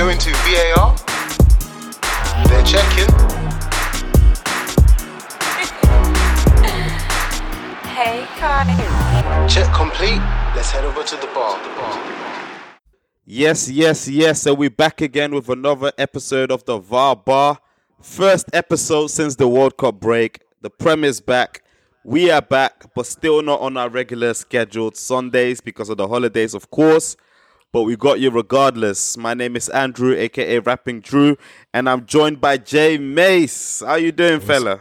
going to VAR. They're checking. Hey, Kai. Check complete. Let's head over to the bar. The bar. Yes, yes, yes. So we're back again with another episode of the VAR Bar. First episode since the World Cup break. The Premier's back. We are back, but still not on our regular scheduled Sundays because of the holidays, of course. But we got you regardless. My name is Andrew, aka Rapping Drew, and I'm joined by Jay Mace. How you doing, fella?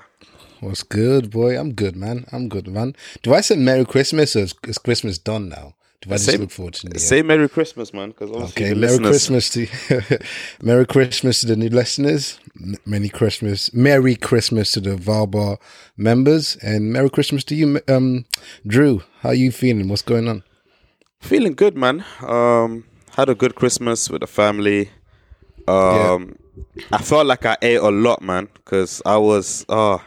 What's good, boy? I'm good, man. I'm good, man. Do I say Merry Christmas or is, is Christmas done now? Do I just Say- look forward to New Year? Say Merry Christmas, man, because Okay, Merry listeners- Christmas to Merry Christmas to the new listeners. M- Merry Christmas, Merry Christmas to the VAR Bar members, and Merry Christmas to you, um, Drew. How you feeling? What's going on? Feeling good, man. Um, had a good Christmas with the family. Um, I felt like I ate a lot, man, because I was. Uh,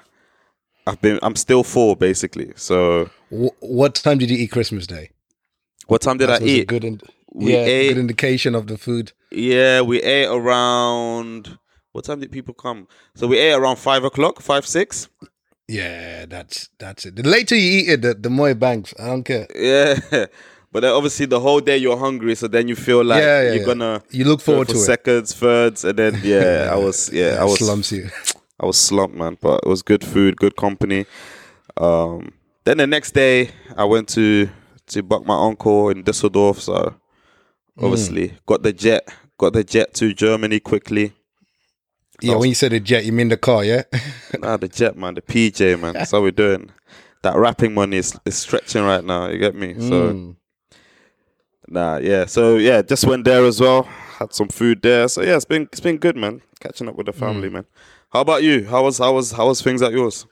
I've been. I'm still full, basically. So, Wh- what time did you eat Christmas Day? what time did I eat? good, in- We yeah, ate- good indication of the food. yeah, we ate around. What time did people come? So we ate around five o'clock, five six. Yeah, that's that's it. The later you eat it, the, the more it bangs. I don't care. Yeah, but then obviously the whole day you're hungry, so then you feel like Yeah, yeah, you're gonna You look go forward for to it. seconds, thirds, and then yeah, I was yeah, I was slumps you. I was slumped, man, but it was good food, good company. Um, then the next day, I went to to buck my uncle in Düsseldorf. So obviously, got the jet, got the jet to Germany quickly. Yeah, when you say the jet, you mean the car, yeah? Nah, the jet, man, the PJ, man. That's how we're doing. That rapping money is, is stretching right now. You get me? So Mm. Nah, yeah. So yeah, just went there as well. Had some food there. So yeah, it's been it's been good, man. Catching up with the family, man. How about you? How was how was how was things at yours?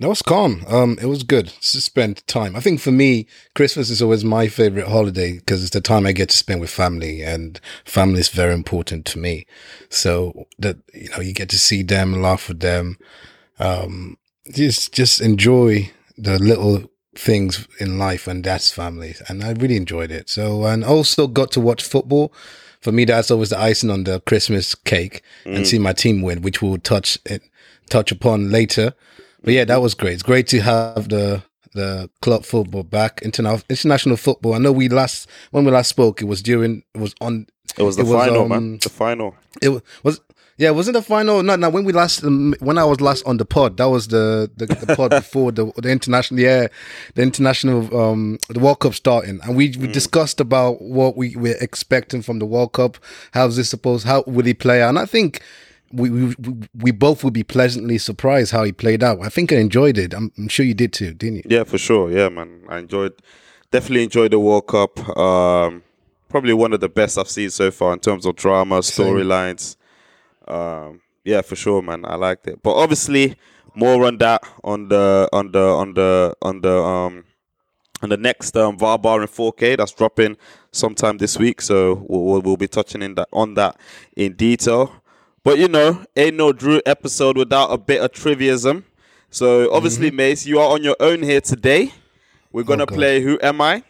That was calm. Um, it was good to spend time. I think for me, Christmas is always my favorite holiday because it's the time I get to spend with family, and family is very important to me. So that you know, you get to see them, laugh with them, um, just just enjoy the little things in life, and that's family. And I really enjoyed it. So, and also got to watch football. For me, that's always the icing on the Christmas cake, and see my team win, which we'll touch it touch upon later. But yeah, that was great. It's great to have the the club football back, international international football. I know we last when we last spoke, it was during it was on. It was the It was, final, um, man. The final. It wa- was yeah, wasn't the final? No, no. When we last um, when I was last on the pod, that was the the, the pod before the the international yeah, the international um the World Cup starting, and we we discussed about what we were expecting from the World Cup. How's this supposed? How will he play? And I think. We, we we- we both would be pleasantly surprised how he played out. I think I enjoyed it. I'm, I'm sure you did too, didn't you? Yeah, for sure. Yeah, man. I enjoyed, definitely enjoyed the World Cup. Um, probably one of the best I've seen so far in terms of drama, storylines. Um, yeah, for sure, man. I liked it. But obviously, more on that on the on the on the on the um on the next um, VAR bar in 4K that's dropping sometime this week. So we'll, we'll, be touching in that on that in detail. But you know, ain't no Drew episode without a bit of triviaism. So obviously, Mace, you are on your own here today. We're gonna God. play Who Am I?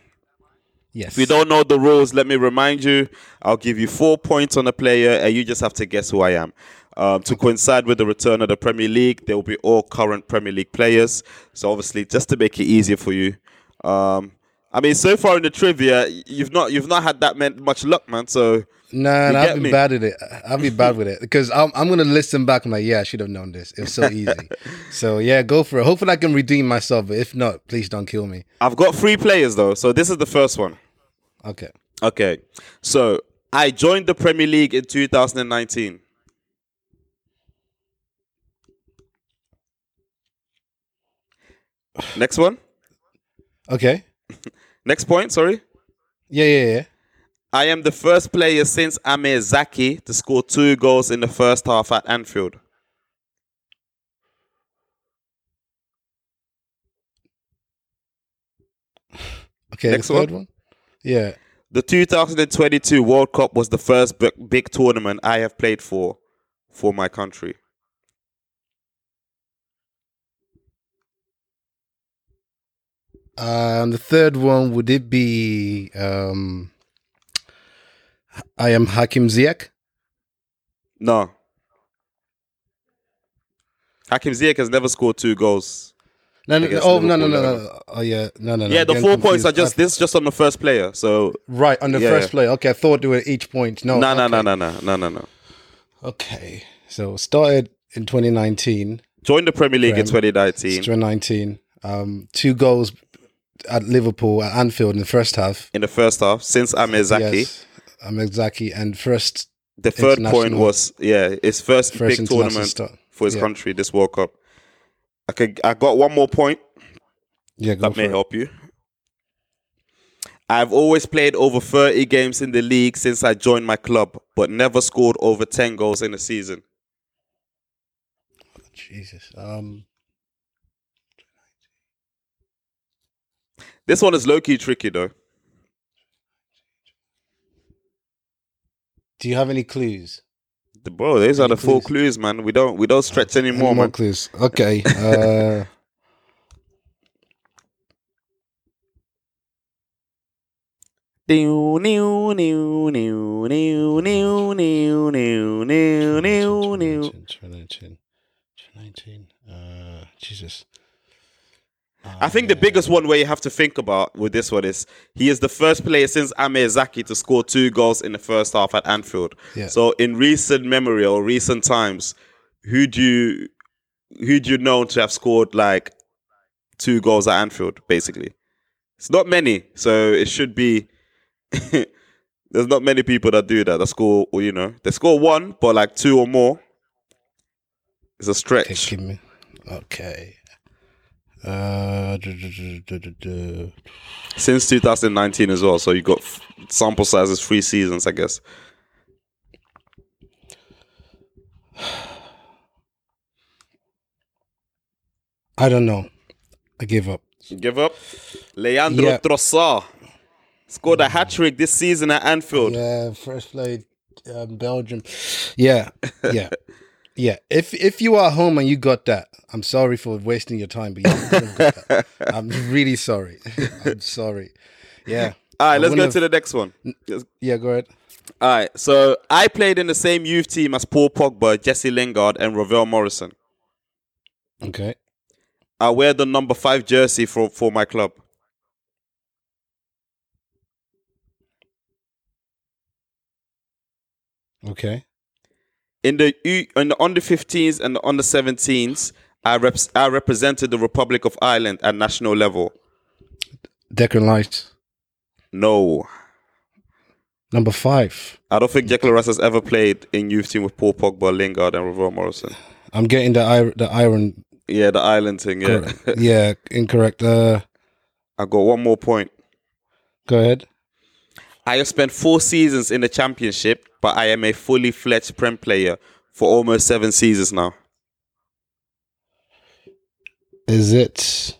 Yes. If you don't know the rules, let me remind you. I'll give you four points on a player, and you just have to guess who I am. Um, to coincide with the return of the Premier League, there will be all current Premier League players. So obviously, just to make it easier for you. Um, I mean, so far in the trivia, you've not you've not had that much luck, man. So Nah, nah, I've been me? bad at it. I'll be bad with it because I'm, I'm gonna listen back. I'm like, yeah, I should have known this. It was so easy. so yeah, go for it. Hopefully, I can redeem myself. But if not, please don't kill me. I've got three players though. So this is the first one. Okay. Okay, so I joined the Premier League in 2019. Next one. Okay. Next point. Sorry. Yeah, yeah, yeah. I am the first player since Amir Zaki to score two goals in the first half at Anfield. Okay. Next third one. Yeah. The 2022 World Cup was the first big, big tournament I have played for for my country. Um, the third one would it be? Um, I am Hakim Ziyech. No. Hakim Ziyech has never scored two goals. No, no, Against oh no, no, no, no. no. Oh yeah, no, no, no. yeah, the Getting four points are just I- this, just on the first player. So right on the Yeah, first yeah. play. Okay, I thought they were each point. No, no, no, okay. no, no, no, no, no, no. Okay, so started in 2019, Joined the Premier League in 2019 2019. Um, two goals at Liverpool at Anfield in the first half. in the first half since Amezaki. Yes, Amezaki and first The third point was yeah, his first, first big tournament start. for his Yeah. country this World Cup. I I got one more point Yeah, that may it. help you. I've always played over 30 games in the league since I joined my club, but never scored over 10 goals in a season. Jesus. Um, This one is low key tricky though. do you have any clues? The- Bro, these are Any the four clues? clues, man. We don't we don't stretch anymore, Any more man. clues? Okay. Uh, New, new, new, new, new, new, new, new, new, new, new. 2019. 2019. Uh, Jesus. I think the biggest one where you have to think about with this one is he is the first player since Amir Zaki to score two goals in the first half at Anfield. Yeah. So in recent memory or recent times, who do you who do you know to have scored like two goals at Anfield? Basically, it's not many, so it should be. There's not many people that do that. That score, or you know, they score one, but like two or more. It's a stretch. Okay. Uh, since 2019 as well. So you got f- sample sizes three seasons, I guess. I don't know. I give up. Give up. Leandro Yeah. Trossard scored a hat trick this season at Anfield. Yeah, first played um, Belgium. Yeah, yeah, yeah. If if you are home and you got that, I'm sorry for wasting your time, but you couldn't have got that. I'm really sorry. I'm sorry. Yeah. All right, let's go wouldn't to the next one. Yeah, go ahead. All right, so I played in the same youth team as Paul Pogba, Jesse Lingard, and Ravel Morrison. Okay. I wear the number five jersey for, for my club. Okay. In the U, in the under 15s and the under 17s, I, reps, I represented the Republic of Ireland at national level. Declan Light, No, number five. I don't think Declan Rice has ever played in youth team with Paul Pogba, Lingard, and Ravel Morrison. I'm getting the ir- the iron. Yeah, the island thing. Yeah, yeah, incorrect. Uh, I got one more point. go ahead. I have spent four seasons in the championship, but I am a fully fledged Prem player for almost seven seasons now. Is it?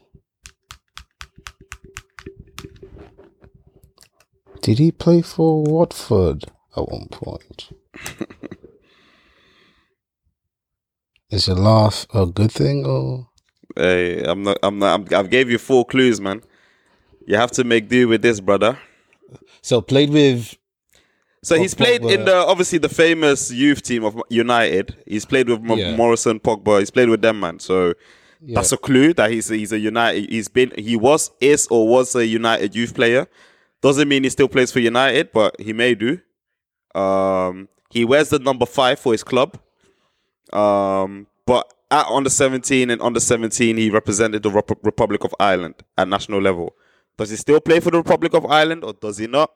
Did he play for Watford at one point? Is your laugh a good thing or? Hey, I'm not. I'm not. I'm, I've gave you four clues, man. You have to make do with this, brother. So played with So he's played in the obviously the famous youth team of United. He's played with M- Yeah. Morrison, Pogba. He's played with them, man. So that's a clue that he's he's a United. He's been he was is or was a United youth player. Doesn't mean he still plays for United, but he may do. Um, he wears the number five for his club. Um, but at under seventeen and under seventeen, he represented the Rep- Republic of Ireland at national level. Does he still play for the Republic of Ireland or does he not?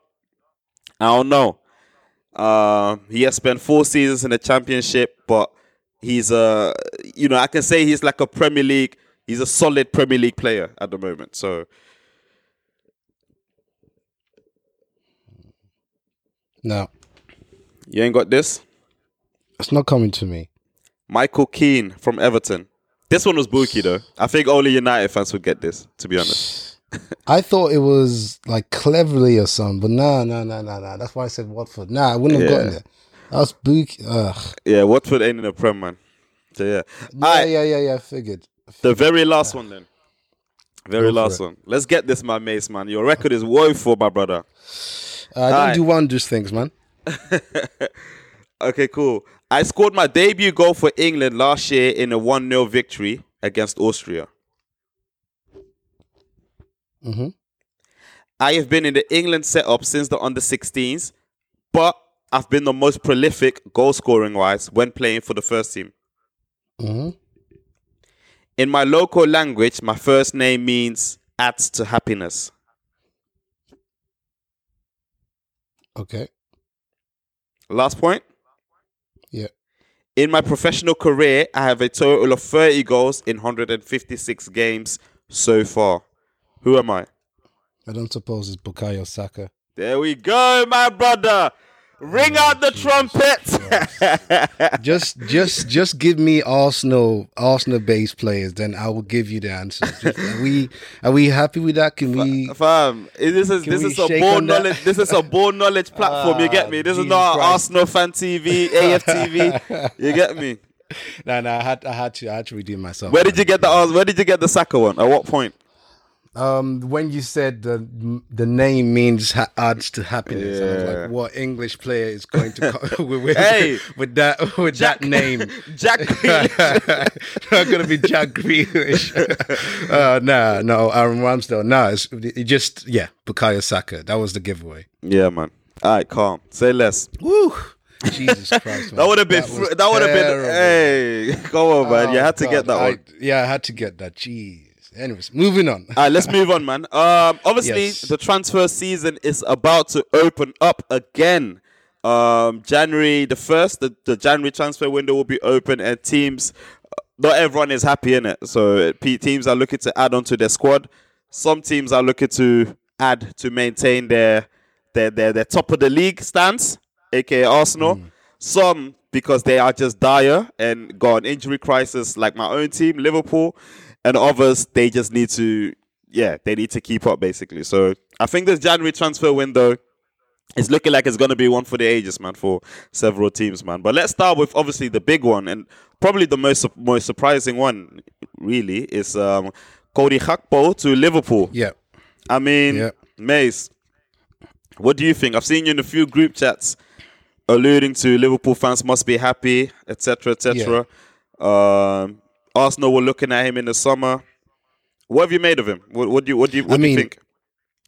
I don't know. Uh, he has spent four seasons in the championship, but he's a you know I can say he's like a Premier League. He's a solid Premier League player at the moment. So no, you ain't got this. it's not coming to me. Michael Keane from Everton. This one was booky though. I think only United fans would get this. To be honest, I thought it was like Cleverley or something, but no, no, no, no, no. That's why I said Watford. Nah, I wouldn't have Yeah. gotten it. That was book. Ugh. yeah, Watford ain't in the Prem, man. So yeah, Yeah, Alright, yeah, yeah, yeah. I figured. the very last one then. Very Go last one. Let's get this, my mates, man. Your record is woeful, my brother. Uh, I don't Alright. do wondrous things, man. Okay, cool. I scored my debut goal for England last year in a 1 0 victory against Austria. Hmm I have been in the England setup since the under 16s, but I've been the most prolific goal scoring wise when playing for the first team. hmm In my local language, my first name means adds to happiness. Okay. Last point. Yeah. In my professional career, I have a total of 30 goals in 156 games so far. Who am I? I don't suppose it's Bukayo Saka. There we go, my brother. Ring oh, out the trumpet. just just just give me Arsenal Arsenal based players, then I will give you the answer. Just- are we are we happy with that? Can we Fam, this is this is a born knowledge. This is a born knowledge platform. you get me? This is ah, not Christ. Arsenal fan TV, AFTV. you get me? No, no, I had I had to I had to redeem myself. Where did you get the Where did you get the Saka one? At what point? Um, when you said the the name means ha- adds to happiness, I was like, what English player is going to co- with, with, Hey, with that with Jack- that name? Jack Grealish. Not gonna be Jack Grealish. uh, no, no, Aaron Ramsdale. No, it's it just yeah, Bukayo Saka. That was the giveaway. yeah, man. All right, calm. Say less. Woo! Jesus Christ! That would have been. was fr- That would have been. Hey, come on, man. you Oh, had to get God, that I- one. yeah, I had to get that. Jeez. Anyways, moving on. All right, let's move on, man. Um, obviously, Yes. the transfer season is about to open up again. Um, January the first, the, the January transfer window will be open, and teams, not everyone is happy in it. So teams are looking to add onto their squad. Some teams are looking to add to maintain their their their, their top of the league stance, aka Arsenal. Some because they are just dire and got an injury crisis, like my own team, Liverpool, and others they just need to, yeah, they need to keep up basically. So I think this January transfer window it's looking like it's going to be one for the ages, man, for several teams, man. But let's start with obviously the big one and probably the most most surprising one, really, is um, Cody Gakpo to Liverpool. Yeah. I mean, Yeah. Mace, what do you think? I've seen you in a few group chats alluding to Liverpool fans must be happy, etc., etc. Um, Arsenal were looking at him in the summer. What have you made of him? What, what do you what do you what I do you mean, think?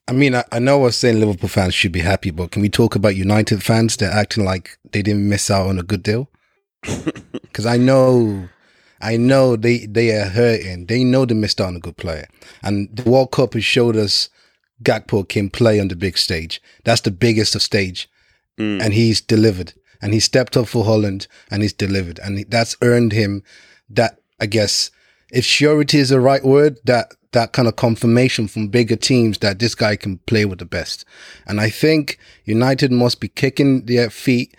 I mean, I, I know I was saying Liverpool fans should be happy, but can we talk about United fans They're acting like they didn't miss out on a good deal? Because I know, I know they they are hurting. They know they missed out on a good player, and the World Cup has showed us Gakpo can play on the big stage. That's the biggest of stage, mm. and he's delivered. And he stepped up for Holland, and he's delivered, and that's earned him that. I guess if surety is the right word, that that kind of confirmation from bigger teams that this guy can play with the best. And I think United must be kicking their feet,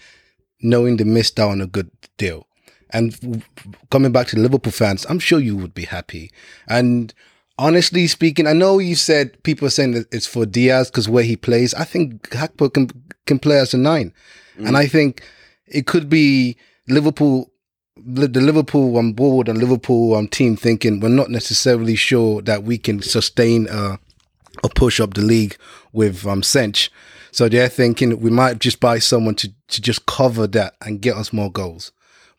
knowing they missed out on a good deal. And coming back to Liverpool fans, I'm sure you would be happy. And honestly speaking, I know you said people are saying that it's for Diaz because where he plays. I think Gakpo can can play as a nine, and mm. I think it could be Liverpool the Liverpool um, board and Liverpool um, team thinking we're not necessarily sure that we can sustain uh, a push up the league with um, Sench. So they're thinking we might just buy someone to, to just cover that and get us more goals.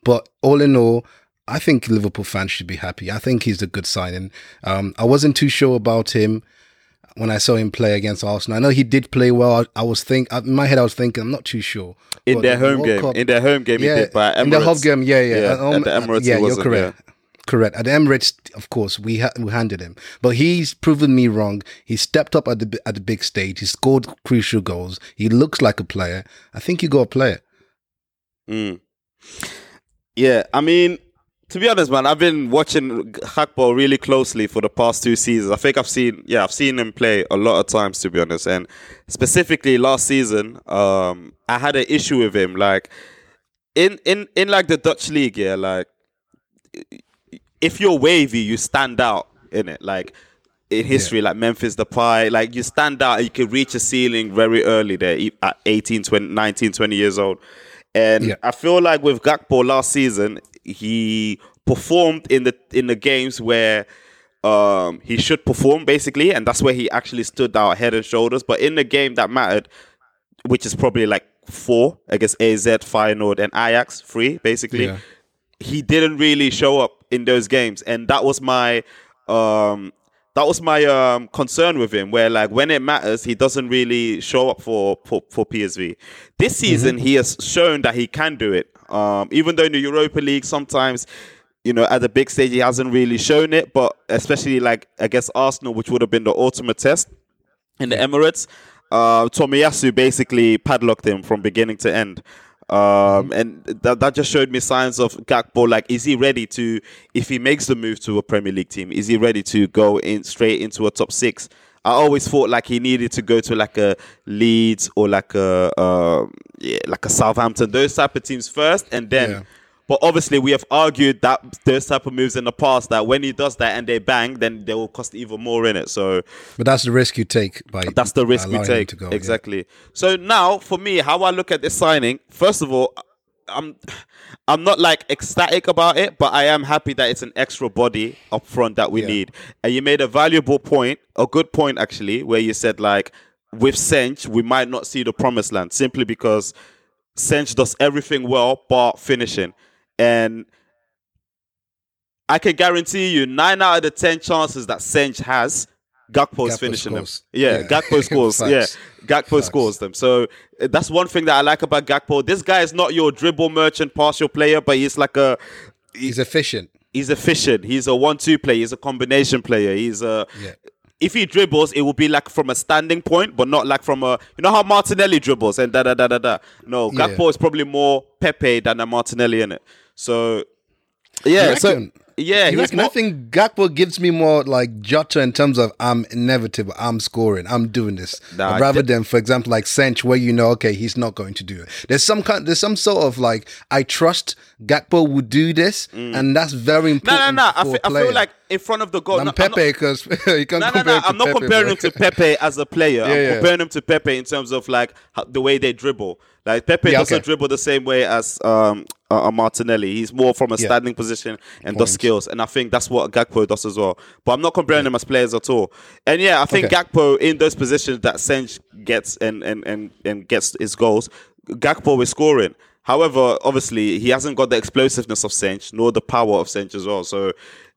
But all in all, I think Liverpool fans should be happy. I think he's a good signing. Um, I wasn't too sure about him when I saw him play against Arsenal. I know he did play well. I, I was think in my head I was thinking I'm not too sure. In But their the home World game, Cup- in their home game, he did. But in the home game, yeah, yeah. yeah, Um, at the Emirates, yeah, you're correct. Correct. At the Emirates, of course, we ha- we handed him, but he's proven me wrong. He stepped up at the at the big stage. He scored crucial goals. He looks like a player. I think you got a player. Mm. Yeah, I mean, to be honest, man, I've been watching Gakpo really closely for the past two seasons. I think I've seen, yeah, I've seen him play a lot of times, to be honest. And specifically last season, um, I had an issue with him. Like in in in like the Dutch league, yeah, like if you're wavy, you stand out in it. Like in history, like Memphis Depay, like you stand out, you can reach a ceiling very early there at 18, 20, 19, 20 years old. And Yeah. I feel like with Gakpo last season, he performed in the in the games where um, he should perform basically, and that's where he actually stood out head and shoulders. But in the game that mattered, which is probably like four against AZ, Feyenoord, and Ajax, three basically. Yeah. He didn't really show up in those games, and that was my um that was my um concern with him. Where like when it matters, he doesn't really show up for for, for PSV. This season, he has shown that he can do it. Um, even though in the Europa League sometimes. You know, at the big stage, he hasn't really shown it, but especially like against Arsenal, which would have been the ultimate test in the Emirates. Uh, Tomiyasu basically padlocked him from beginning to end. Um, and that, that just showed me signs of Gakpo. Like, is he ready to, if he makes the move to a Premier League team, is he ready to go in straight into a top six? I always thought like he needed to go to like a Leeds or like a uh, yeah, like a Southampton, those type of teams first, and then. Yeah. But obviously, we have argued that those type of moves in the past that when he does that and they bang, then they will cost even more in it. So But that's the risk you take by that's the risk we take. go, yeah. exactly. So now, for me, how I look at this signing, first of all, I'm I'm not like ecstatic about it, but I am happy that it's an extra body up front that we Yeah. need. And you made a valuable point, a good point actually, where you said like with Sench, we might not see the promised land simply because Sench does everything well but finishing. And I can guarantee you nine out of the ten chances that Sench has, Gakpo is finishing scores. them. Yeah, Yeah. Gakpo scores. yeah. Gakpo Facts. scores them. So uh, that's one thing that I like about Gakpo. This guy is not your dribble merchant, partial player, but he's like a He's efficient. he's efficient. He's a one-two player. He's a combination player. He's a Yeah. if he dribbles, it will be like from a standing point, but not like from a you know how Martinelli dribbles and da da da da da. No, Yeah. Gakpo is probably more Pepe than a Martinelli in it. So yeah, so yeah, You he's reckon? I think Gakpo gives me more like Jota in terms of I'm inevitable, I'm scoring, I'm doing this, Nah, rather than, for example, like Sench, where you know, okay, he's not going to do it. There's some kind, there's some sort of like I trust Gakpo would do this, mm. and that's very important. no, no, no. I feel, a I player. feel like in front of the goal. I'm no, Pepe because you can No, no, compare no. I'm not Pepe, comparing bro. him to Pepe as a player. I'm Yeah, yeah. comparing him to Pepe in terms of like how, the way they dribble. Like Pepe Yeah, doesn't okay. dribble the same way as um, uh, uh, Martinelli. He's more from a Yeah. standing position and does skills. And I think that's what Gakpo does as well. But I'm not comparing them as players at all. And yeah, I think Okay. Gakpo in those positions that Sench gets and and and and gets his goals, Gakpo is scoring. However, obviously, he hasn't got the explosiveness of Sench nor the power of Sench as well. So,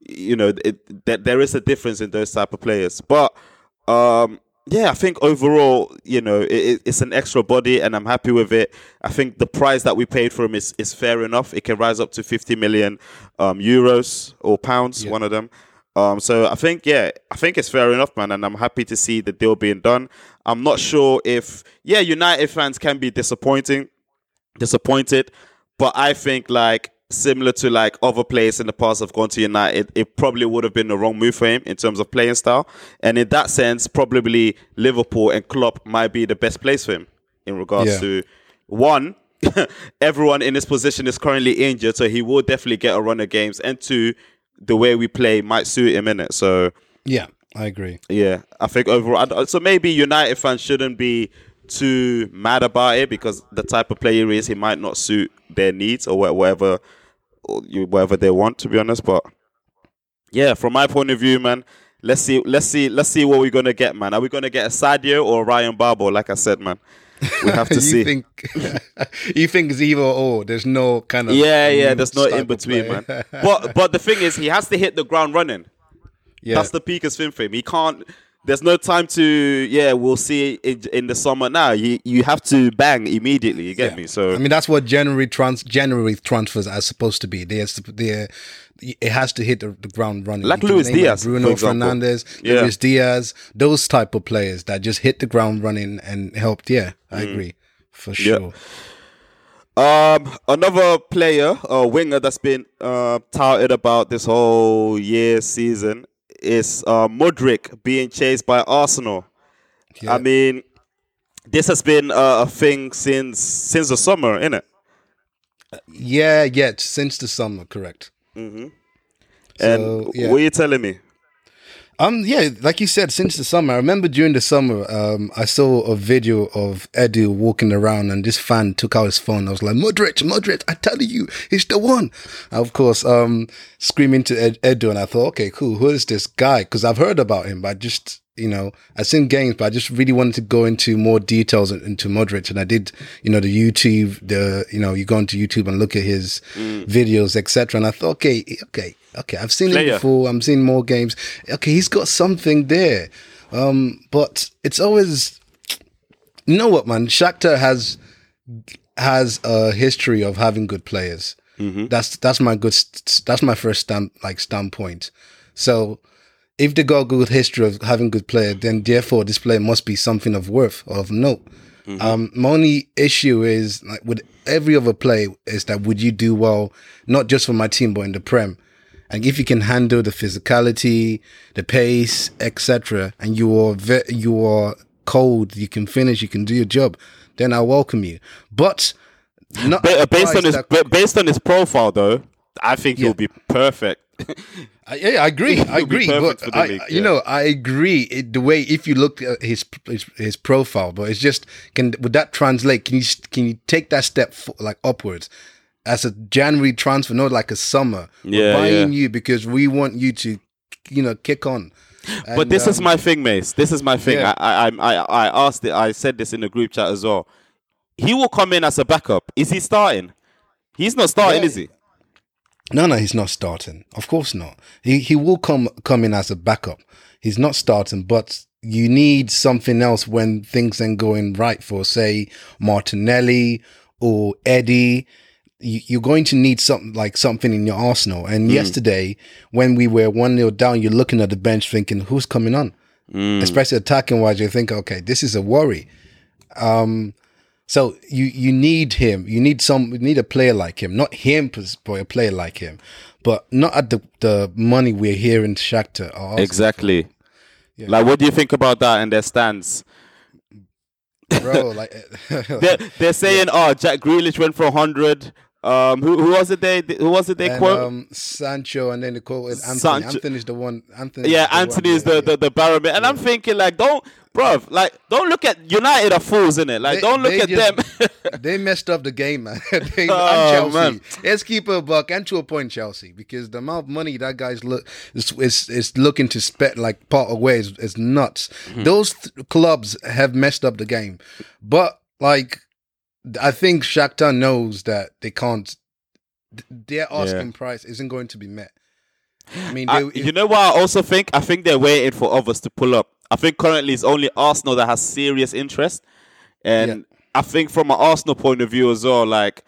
you know, it, that there is a difference in those type of players. But um, yeah, I think overall, you know, it, it- it's an extra body, and I'm happy with it. I think the price that we paid for him is, is fair enough. It can rise up to 50 million um, euros or pounds, one of them. Um, so I think, yeah, I think it's fair enough, man, and I'm happy to see the deal being done. I'm not sure if, yeah, United fans can be disappointing disappointed. But I think like similar to like other players in the past have gone to United, it probably would have been the wrong move for him in terms of playing style. And in that sense, probably Liverpool and Klopp might be the best place for him in regards Yeah. to one. everyone in this position is currently injured, so he will definitely get a run of games. And two, the way we play might suit him in it. So Yeah, I agree. yeah, I think overall, so maybe United fans shouldn't be too mad about it because the type of player he is, he might not suit their needs or whatever, whatever they want. To be honest, but yeah, from my point of view, man, let's see, let's see, let's see what we're gonna get, man. Are we gonna get a Sadio or a Ryan Babel? Like I said, man, we have to you see. think you think it's either or? There's no kind of yeah, yeah, mm, there's no in between, man. But but the thing is, he has to hit the ground running. yeah, That's the peakest thing for him. He can't. There's no time to. Yeah, we'll see in, in the summer. Now you you have to bang immediately. You get Yeah. me? So I mean, that's what January trans January transfers are supposed to be. They has to, they it has to hit the, the ground running. Like Luis Diaz, it, Bruno. Fernandes, Yeah. Luis Diaz, those type of players that just hit the ground running and helped. Yeah, I Mm. agree for sure. Um, another player, a winger that's been uh, touted about this whole year season is uh, Mudryk being chased by Arsenal. Yeah. I mean, this has been uh, a thing since since the summer, isn't it? Yeah, yeah, since the summer, correct. And So, yeah. what are you telling me? Um, yeah, like you said, since the summer, I remember during the summer, um, I saw a video of Edu walking around, and this fan took out his phone. I was like, "Mudryk, Mudryk, I tell you, he's the one." Of course, um, screaming to Ed- Edu, and I thought, "Okay, cool. Who is this guy?" Because I've heard about him, but just you know, I've seen games, but I just really wanted to go into more details into Mudryk. And I did, you know, the YouTube, the, you know, you go onto YouTube and look at his videos, etc. And I thought, okay, okay, okay, I've seen Player. him before. I'm seeing more games. Okay, he's got something there. Um, but it's always, you know what, man? Shakhtar has has a history of having good players. That's that's my good. That's my first stamp like standpoint. So if they got a good history of having good player, then therefore this player must be something of worth or of note. Um, my only issue is like with every other play is that would you do well not just for my team but in the prem, and if you can handle the physicality, the pace, etc., and you are ve- you are cold, you can finish, you can do your job, then I welcome you. But not based on his that- based on his profile, though, I think Yeah. he'll be perfect. I, yeah, I agree. I agree. But I, league, you yeah. know, I agree. It, the way if you look at his, his his profile, but it's just can would that translate? Can you can you take that step fo- like upwards as a January transfer, not like a summer? We're Yeah, buying yeah. you because we want you to, you know, kick on. but And, this is um, my thing, Mace. This is my thing. Yeah. I, I, I, I asked it. I said this in the group chat as well. He will come in as a backup. Is he starting? He's not starting, Yeah. is he? No, no, he's not starting. Of course not. He he will come come in as a backup. He's not starting, but you need something else when things ain't going right for, say, Martinelli or Eddie. You, you're going to need something like something in your arsenal. And yesterday, when we were one 0 down, you're looking at the bench thinking, who's coming on? Especially attacking wise, you think, okay, this is a worry. Um, so you you need him. You need some. You need a player like him, not him, but a player like him, but not at the the money we're hearing in Shakhtar. Exactly. Like, what do you think about that and their stance? bro. Like, They're, they're saying, "Oh, Jack Grealish went for hundred. Um, who, who was it? They who was it? They and, quote. um, Sancho, and then the quote with Antony. Sancho- Antony's the one. Antony. yeah, Antony is the, the the barometer, and I'm thinking like, don't, bruv, like, don't look at United are fools in it. Like, They- don't look at just- them. they messed up the game, man. they, Oh, and Chelsea. man. Let's keep it a buck and to a point, Chelsea, because the amount of money that guy's look is is, is looking to spend like part away is, is nuts. Mm-hmm. Those th- clubs have messed up the game, but like I think Shakhtar knows that they can't. Their asking price isn't going to be met. I mean, I- they, you know what? I also think I think they're waiting for others to pull up. I think currently it's only Arsenal that has serious interest, and I think from an Arsenal point of view as well, like,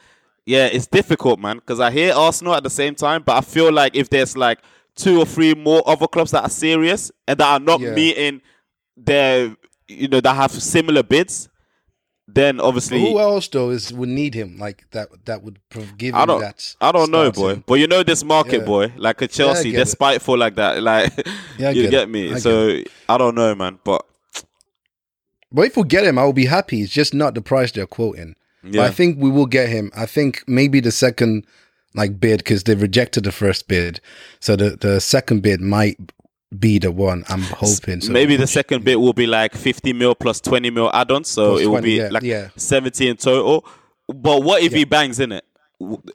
yeah, it's difficult, man, because I hear Arsenal at the same time, but I feel like if there's like two or three more other clubs that are serious and that are not Yeah. meeting their, you know, that have similar bids, then obviously who else though is would need him like that? That would give I don't, that. I don't know, starting. boy. But you know this market, Yeah. boy. Like a Chelsea, get they're it. spiteful like that. Like Yeah, you get get me. I get so I don't know, man. But But if we get him, I will be happy. It's just not the price they're quoting. But Yeah. I think we will get him. I think maybe the second like bid because they rejected the first bid, so the the second bid might be the one. I'm hoping. So maybe the second bit will be like 50 mil plus 20 mil add-ons, so it will 20, be yeah, like yeah. 70 in total. But what if he bangs in it?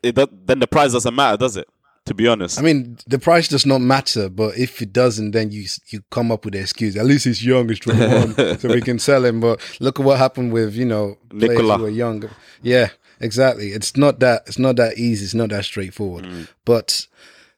It then the price doesn't matter, does it? To be honest, I mean, the price does not matter. But if it doesn't, then you you come up with an excuse. At least he's young, he's 21, so we can sell him. But look at what happened with you know players Nicola. who are young. Yeah, exactly. It's not that. It's not that easy. It's not that straightforward. Mm. But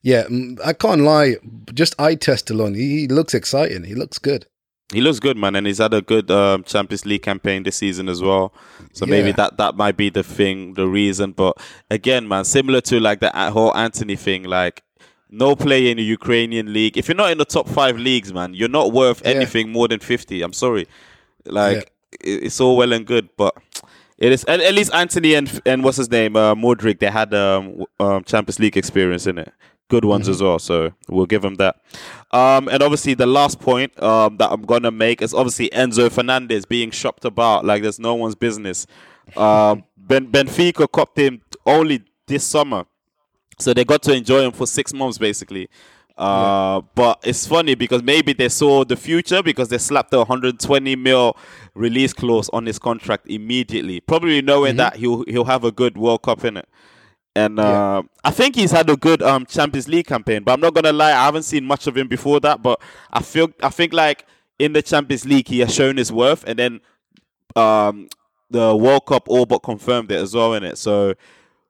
yeah, I can't lie. Just eye test alone, he, he looks exciting. He looks good. he looks good, man, and he's had a good um, Champions League campaign this season as well. So maybe that that might be the thing, the reason. But again, man, similar to like the whole Antony thing, like. No play in the Ukrainian league. If you're not in the top five leagues, man, you're not worth Yeah. anything more than fifty. I'm sorry, like it- it's all well and good, but it is at, at least Antony and and what's his name, uh, Mudryk. They had um, um, Champions League experience in it, good ones Mm-hmm. as well. So we'll give them that. Um, and obviously the last point um, that I'm gonna make is obviously Enzo Fernandez being shopped about like there's no one's business. Um, ben, Benfica copped him only this summer. So they got to enjoy him for six months basically. Uh, But it's funny because maybe they saw the future because they slapped a 120 mil release clause on his contract immediately, probably knowing that he'll he'll have a good World Cup in it. And uh, I think he's had a good um, Champions League campaign, but I'm not gonna lie, I haven't seen much of him before that. But I feel I think like in the Champions League he has shown his worth, and then um, the World Cup all but confirmed it as well in it. So,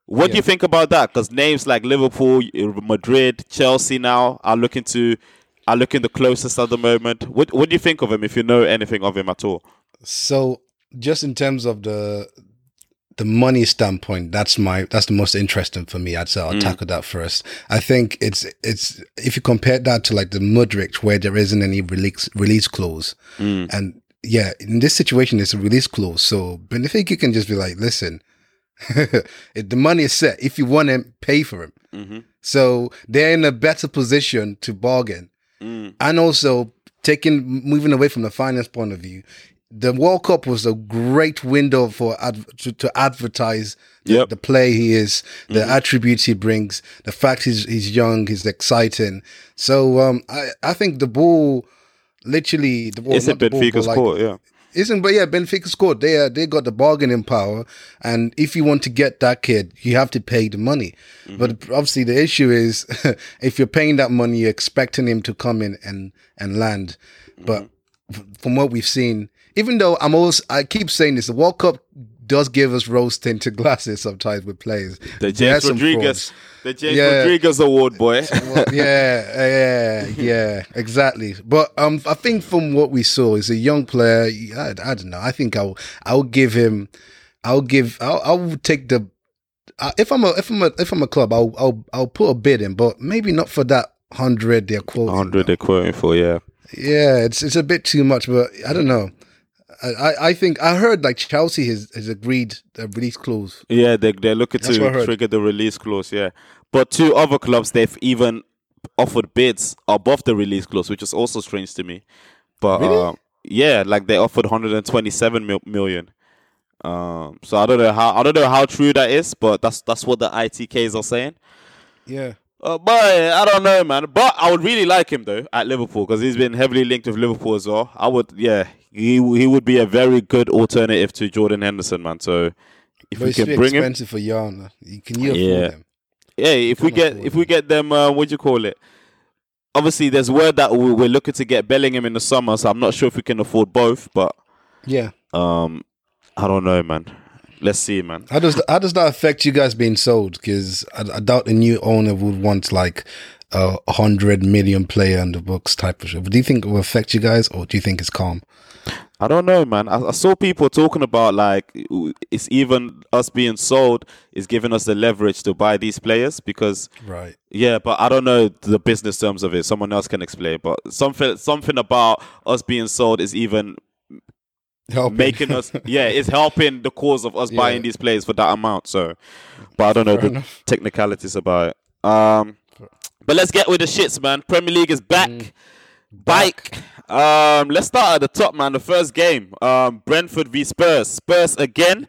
what do you think about that? Because names like Liverpool, Madrid, Chelsea now are looking to are looking the closest at the moment. What What do you think of him? If you know anything of him at all? So just in terms of the the money standpoint, that's my that's the most interesting for me. I'd say I'll mm. tackle that first. I think it's it's if you compare that to like the Mudryk where there isn't any release release clause, mm. and yeah, in this situation it's a release clause. So Benfica can just be like, listen, the money is set. If you want him, pay for him. Mm-hmm. So they're in a better position to bargain mm. and also taking moving away from the finance point of view, the World Cup was a great window for adv- to, to advertise the, Yep. the play he is, the attributes he brings, the fact he's he's young, he's exciting. So um, I I think the ball, literally the ball. It's the Benfica's like- court, yeah. isn't but yeah, Benfica scored. They uh, they got the bargaining power, and if you want to get that kid, you have to pay the money. But obviously, the issue is if you're paying that money, you're expecting him to come in and and land. But f- from what we've seen, even though I'm always I keep saying this, the World Cup does give us rose tinted glasses sometimes with players. The James Rodriguez, the James Yeah. Rodriguez Award, boy. Yeah, yeah, yeah, exactly. But um, I think from what we saw, he's a young player. I, I don't know. I think I'll I'll give him. I'll give. I'll I'll take the. Uh, if I'm a if I'm a if I'm a club, I'll I'll I'll put a bid in, but maybe not for that hundred they're quoting. Hundred they're quoting for, yeah. Yeah, it's it's a bit too much, but I don't know. I, I, think I heard like Chelsea has, has agreed a release clause. Yeah, they they're looking That's to trigger the release clause. Yeah, but two other clubs they've even offered bids above the release clause, which is also strange to me. But Really? uh, yeah, like they offered 127 mil- million. Um, so I don't know how I don't know how true that is, but that's that's what the ITKs are saying. Yeah. Uh, but I don't know, man. But I would really like him though at Liverpool because he's been heavily linked with Liverpool as well. I would, yeah, he he would be a very good alternative to Jordan Henderson, man. So if But we can bring him, expensive for Yarn. Can you afford Yeah. him? yeah, if we get if we get them, uh, what do you call it? Obviously, there's word that we- we're looking to get Bellingham in the summer, so I'm not sure if we can afford both. But Yeah. um, I don't know, man. Let's see, man. How does how does that affect you guys being sold? Because I, I doubt the new owner would want like a hundred million player on the books type of shit. Do you think it will affect you guys, or do you think it's calm? I don't know, man. I, I saw people talking about like it's even us being sold is giving us the leverage to buy these players because Right. yeah, but I don't know the business terms of it. Someone else can explain. But something something about us being sold is even Helping. making us yeah, it's helping the cause of us Yeah. buying these players for that amount. So, but I don't know Fair the enough. technicalities about it. Um, but let's get with the shits, man. Premier League is back. Mm. Bike. Um, let's start at the top, man. The first game, um, Brentford v Spurs. Spurs again,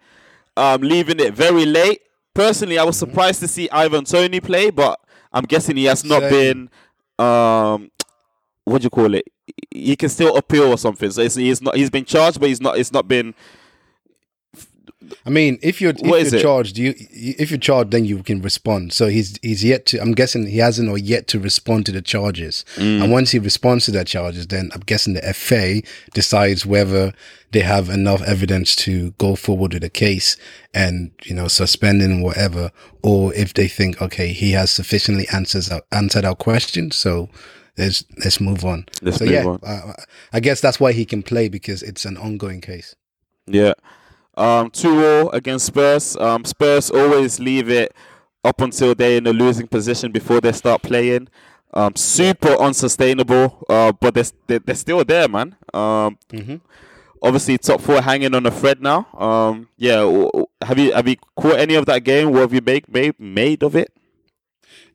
um, leaving it very late. Personally, I was Mm-hmm. surprised to see Ivan Toney play, but I'm guessing he has not Same. been. Um, what do you call it? He can still appeal or something. So it's, he's not. He's been charged, but he's not. It's not been. I mean, if you're if What you're charged, you if you're charged, then you can respond. So he's he's yet to. I'm guessing he hasn't or yet to respond to the charges. Mm. And once he responds to the charges, then I'm guessing the FA decides whether they have enough evidence to go forward with the case and you know suspending whatever, or if they think okay he has sufficiently answers our, answered our question, so. Let's let's move on. Let's so move yeah, on. uh, I guess that's why he can play because it's an ongoing case. Yeah. Um, 2 0 against Spurs. Um, Spurs always leave it up until they're in a losing position before they start playing. Um, super unsustainable, uh, but they're, they're, still there, man. Um, Obviously, top four hanging on a thread now. Um, yeah, have you have you caught any of that game? What have you made made of it?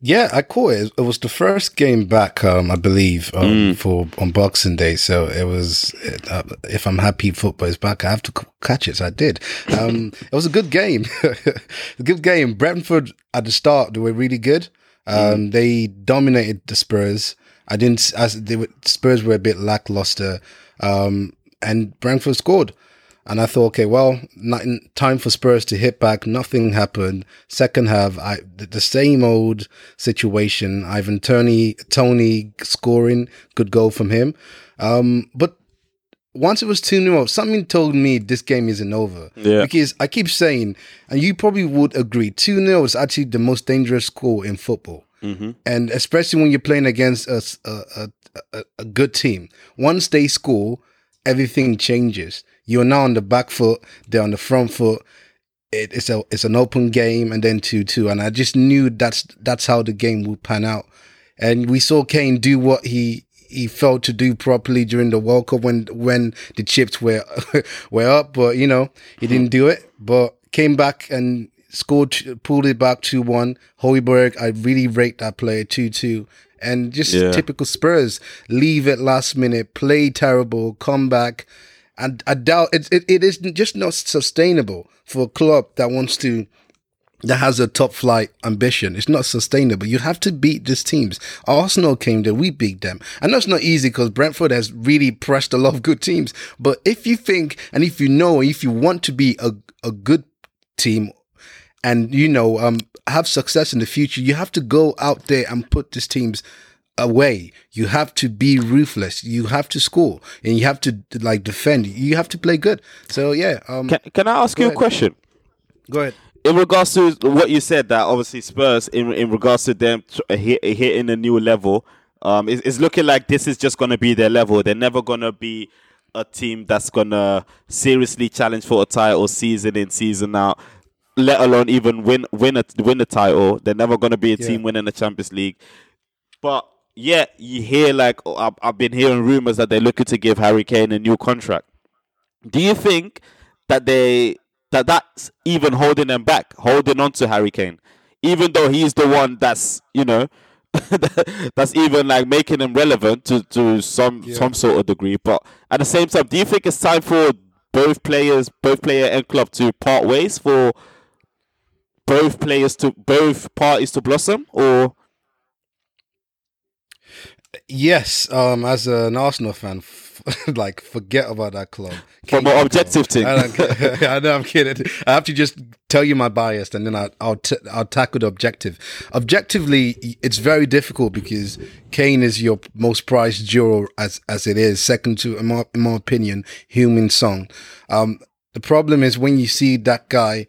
Yeah, I caught it. It was the first game back, um, I believe, um, for on Boxing Day. So it was. Uh, if I'm happy football is back, I have to c- catch it. So I did. Um, it was a good game. a good game. Brentford at the start they were really good. Um, They dominated the Spurs. I didn't. As they were, Spurs were a bit lackluster, um, and Brentford scored. And I thought, okay, well, not time for Spurs to hit back. Nothing happened. Second half, I the, the same old situation. Ivan Toney, Toney scoring, good goal from him. Um, but once it was 2 0, something told me this game isn't over. Yeah. Because I keep saying, and you probably would agree, 2 0 is actually the most dangerous score in football. Mm-hmm. And especially when you're playing against a a good team. Once they score, everything changes. You're now on the back foot, they're on the front foot. It, it's a it's an open game, and then two two, and I just knew that's that's how the game would pan out. And we saw Kane do what he he failed to do properly during the World Cup when when the chips were were up, but you know he didn't do it. But came back and scored, pulled it back two one. Højbjerg, I really rate that player two two. And just Yeah. typical Spurs, leave it last minute, play terrible, come back, and I doubt it. It, it is just not sustainable for a club that wants to that has a top flight ambition. It's not sustainable. You have to beat these teams. Arsenal came there, we beat them. I know it's not easy because Brentford has really pressed a lot of good teams. But if you think and if you know, if you want to be a, a good team and you know um have success in the future, you have to go out there and put these teams away. You have to be ruthless. You have to score and you have to like defend. You have to play good. So yeah, um Can, can I ask you a ahead. question? go ahead. in regards to what you said, that obviously Spurs, in in regards to them tr- uh, hit, hitting a new level, um, it's, it's looking like this is just going to be their level. They're never going to be a team that's going to seriously challenge for a title season in season out, let alone even win win a win a title. They're never going to be a Yeah. team winning the Champions League. But yeah, you hear like oh, I've, been hearing rumors that they're looking to give Harry Kane a new contract. Do you think that they that that's even holding them back, holding on to Harry Kane, even though he's the one that's you know that's even like making him relevant to to some some sort of degree. But at the same time, do you think it's time for both players, both player and club, to part ways for both players to both parties to blossom, or Yes, um, as an Arsenal fan, f- like forget about that club. From an objective thing. I. I know I'm kidding. I have to just tell you my bias, and then I, I'll t- I'll tackle the objective. Objectively, it's very difficult because Kane is your most prized jewel as as it is, second to, in my, in my opinion, Heung-min Son. Um, the problem is when you see that guy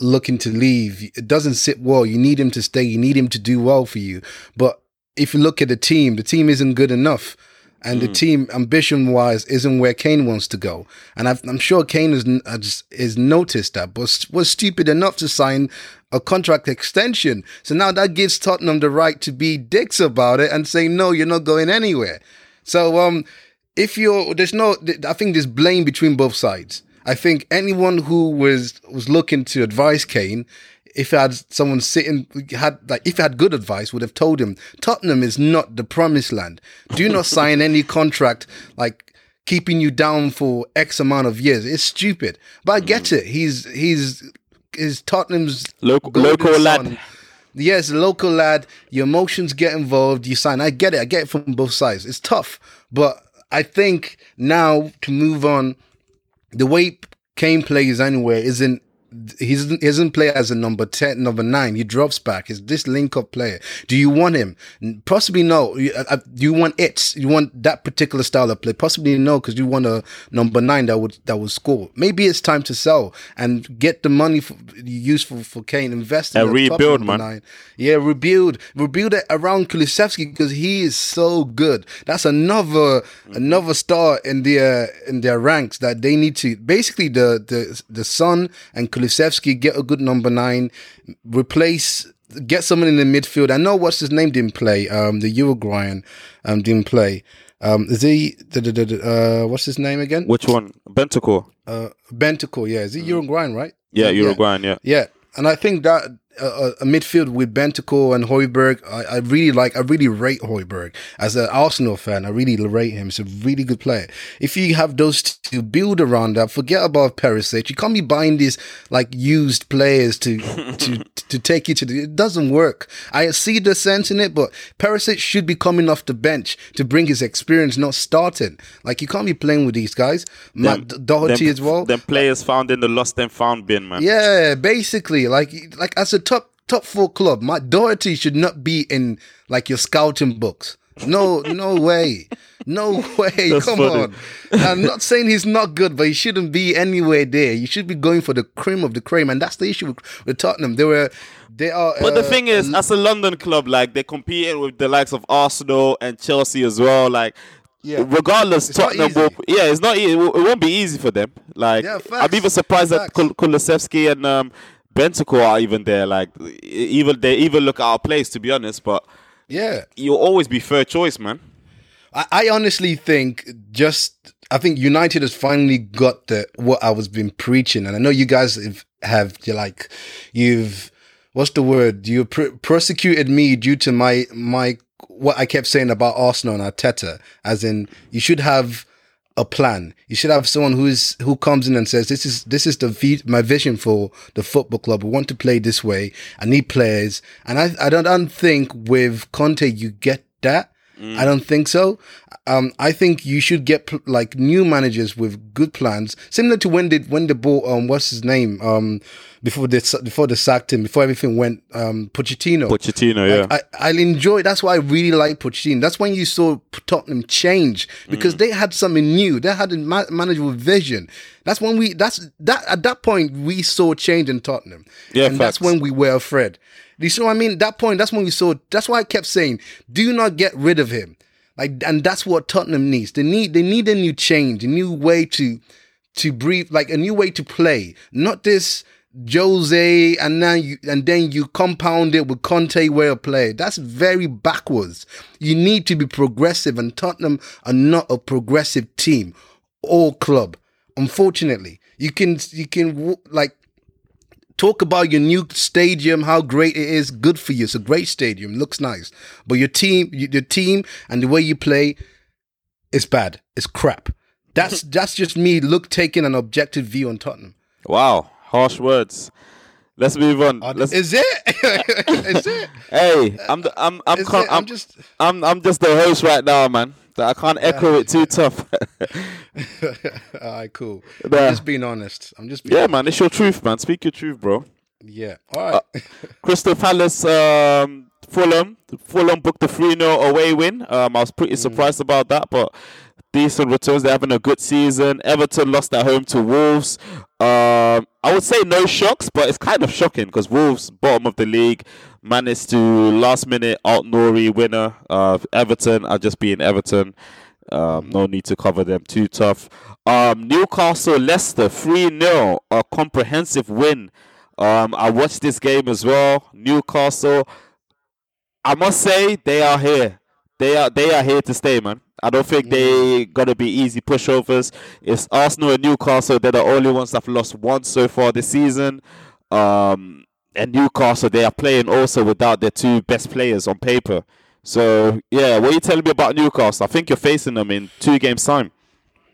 looking to leave, it doesn't sit well. You need him to stay. You need him to do well for you. But if you look at the team, the team isn't good enough. And the team, ambition wise, isn't where Kane wants to go. And I've, I'm sure Kane has, has, has noticed that, but was stupid enough to sign a contract extension. So now that gives Tottenham the right to be dicks about it and say, no, you're not going anywhere. So, um, if you're, there's no, I think there's blame between both sides. I think anyone who was was looking to advise Kane, if I had someone sitting had like if he had good advice, would have told him Tottenham is not the promised land. Do not sign any contract like keeping you down for X amount of years. It's stupid. But I get mm. it. He's he's is Tottenham's Local- local lad. Yes, local lad. Your emotions get involved. You sign. I get it. I get it from both sides. It's tough, but I think now to move on, the way Kane plays anywhere isn't. He doesn't, he doesn't play as a number 10, number 9. He drops back. He's this link up player. Do you want him? Possibly no. You, uh, uh, do you want it? You want that particular style of play? Possibly no, because you want a number 9 that would that would score. Maybe it's time to sell and get the money for, useful for Kane. Invest in a rebuild, man. nine. Yeah, rebuild, rebuild it around Kulusevski because he is so good. That's another another star in their in their ranks that they need to basically the the the Son and Kulusevski get a good number nine, replace get someone in the midfield. I know what's his name didn't play. Um, the Uruguayan um didn't play. Um, is he the, the, the, uh what's his name again? which one? Bentancur. Uh, Bentancur. Yeah, is he Uruguayan? Right? Yeah, Uruguayan. Yeah. Yeah, and I think that uh, a midfield with Bentancur and Højbjerg, I, I really like. I really rate Højbjerg as an Arsenal fan. I really rate him. He's a really good player. If you have those to build around that, forget about Perisic. You can't be buying these like used players to to to take you to the. It doesn't work. I see the sense in it, but Perisic should be coming off the bench to bring his experience, not starting. Like you can't be playing with these guys. Matt Doherty them, as well. Them players found in the lost and found bin, man. Yeah, basically, like like as a top top four club, Matt Doherty should not be in like your scouting books. No, no way. No way. That's Come funny. on. I'm not saying he's not good, but he shouldn't be anywhere there. You should be going for the cream of the cream, and that's the issue with, with Tottenham. They were, they are. But the uh, thing is, as a London club, like they're competing with the likes of Arsenal and Chelsea as well. Like, Yeah. regardless, It's not Tottenham will. Yeah, it's not. easy. It won't be easy for them. Like, Yeah, I'm facts. even surprised that Facts. Kul- Kulusevski and um, Bentancur are even there. Like, even they even look out of place, to be honest. But yeah. you'll always be third choice, man. I, I honestly think just I think United has finally got the what I was been preaching, and I know you guys have, have you're like you've what's the word you pr- persecuted me due to my my what I kept saying about Arsenal and Arteta, as in you should have a plan. You should have someone who is who comes in and says, "This is this is the vi- my vision for the football club. We want to play this way. I need players." And I I don't, I don't think with Conte you get that. I don't think so. Um, I think you should get pl- like new managers with good plans, similar to when they when they bought um what's his name um before they before they sacked him before everything went um Pochettino. Pochettino, yeah. I, I enjoy. That's why I really like Pochettino. That's when you saw Tottenham change because they had something new. They had a ma- manager with vision. That's when we. That's that. At that point, we saw change in Tottenham. Yeah, and that's when we were afraid. Do you see what I mean? That point. That's when we saw. That's why I kept saying, "Do not get rid of him." Like, and that's what Tottenham needs. They need. They need a new change, a new way to to breathe, like a new way to play. Not this Jose and then you and then you compound it with Conte way of play. That's very backwards. You need to be progressive, and Tottenham are not a progressive team or club. Unfortunately, you can you can like talk about your new stadium, how great it is, good for you. It's a great stadium, looks nice, but your team, your team, and the way you play is bad. It's crap. That's that's just me look taking an objective view on Tottenham. wow, harsh words. Let's move on. Let's, Is it? is it? hey, I'm the, I'm I'm, con-? I'm I'm just. I'm I'm just the host right now, man. I can't echo it too tough. All right, cool. Nah. I'm just being honest. I'm just being. yeah, man, it's your truth, man. Speak your truth, bro. Yeah. All right. Crystal Palace, um, Fulham. Fulham booked a 3 0 away win. Um, I was pretty surprised about that, but decent returns. They're having a good season. Everton lost at home to Wolves. Um, I would say no shocks, but it's kind of shocking because Wolves, bottom of the league, managed to last minute Aït-Nouri winner. of Everton are just being Everton. Um, no need to cover them too tough. Um, Newcastle Leicester 3 0, a comprehensive win. Um, I watched this game as well. Newcastle, I must say they are here. They are they are here to stay, man. I don't think they gonna be easy pushovers. It's Arsenal and Newcastle. They're the only ones that've lost once so far this season. Um, and Newcastle, they are playing also without their two best players on paper. So yeah, what are you telling me about Newcastle? I think you're facing them in two games time.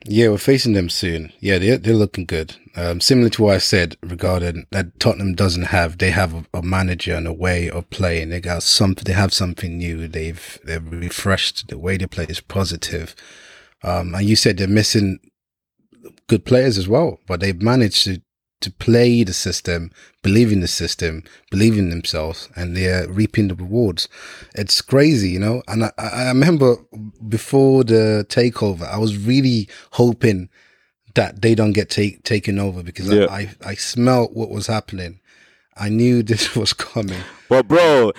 Yeah, we're facing them soon. Yeah, they're, they're looking good. Um, similar to what I said regarding that Tottenham doesn't have, they have a, a manager and a way of playing. They got some, they have something new. They've, they've refreshed the way they play is positive. Um, and you said they're missing good players as well, but they've managed to, to play the system, believe in the system, believe in themselves, and they're reaping the rewards. It's crazy, you know. And I, I remember before the takeover, I was really hoping that they don't get take, taken over because Yeah. I, I I smelt what was happening. I knew this was coming. But bro,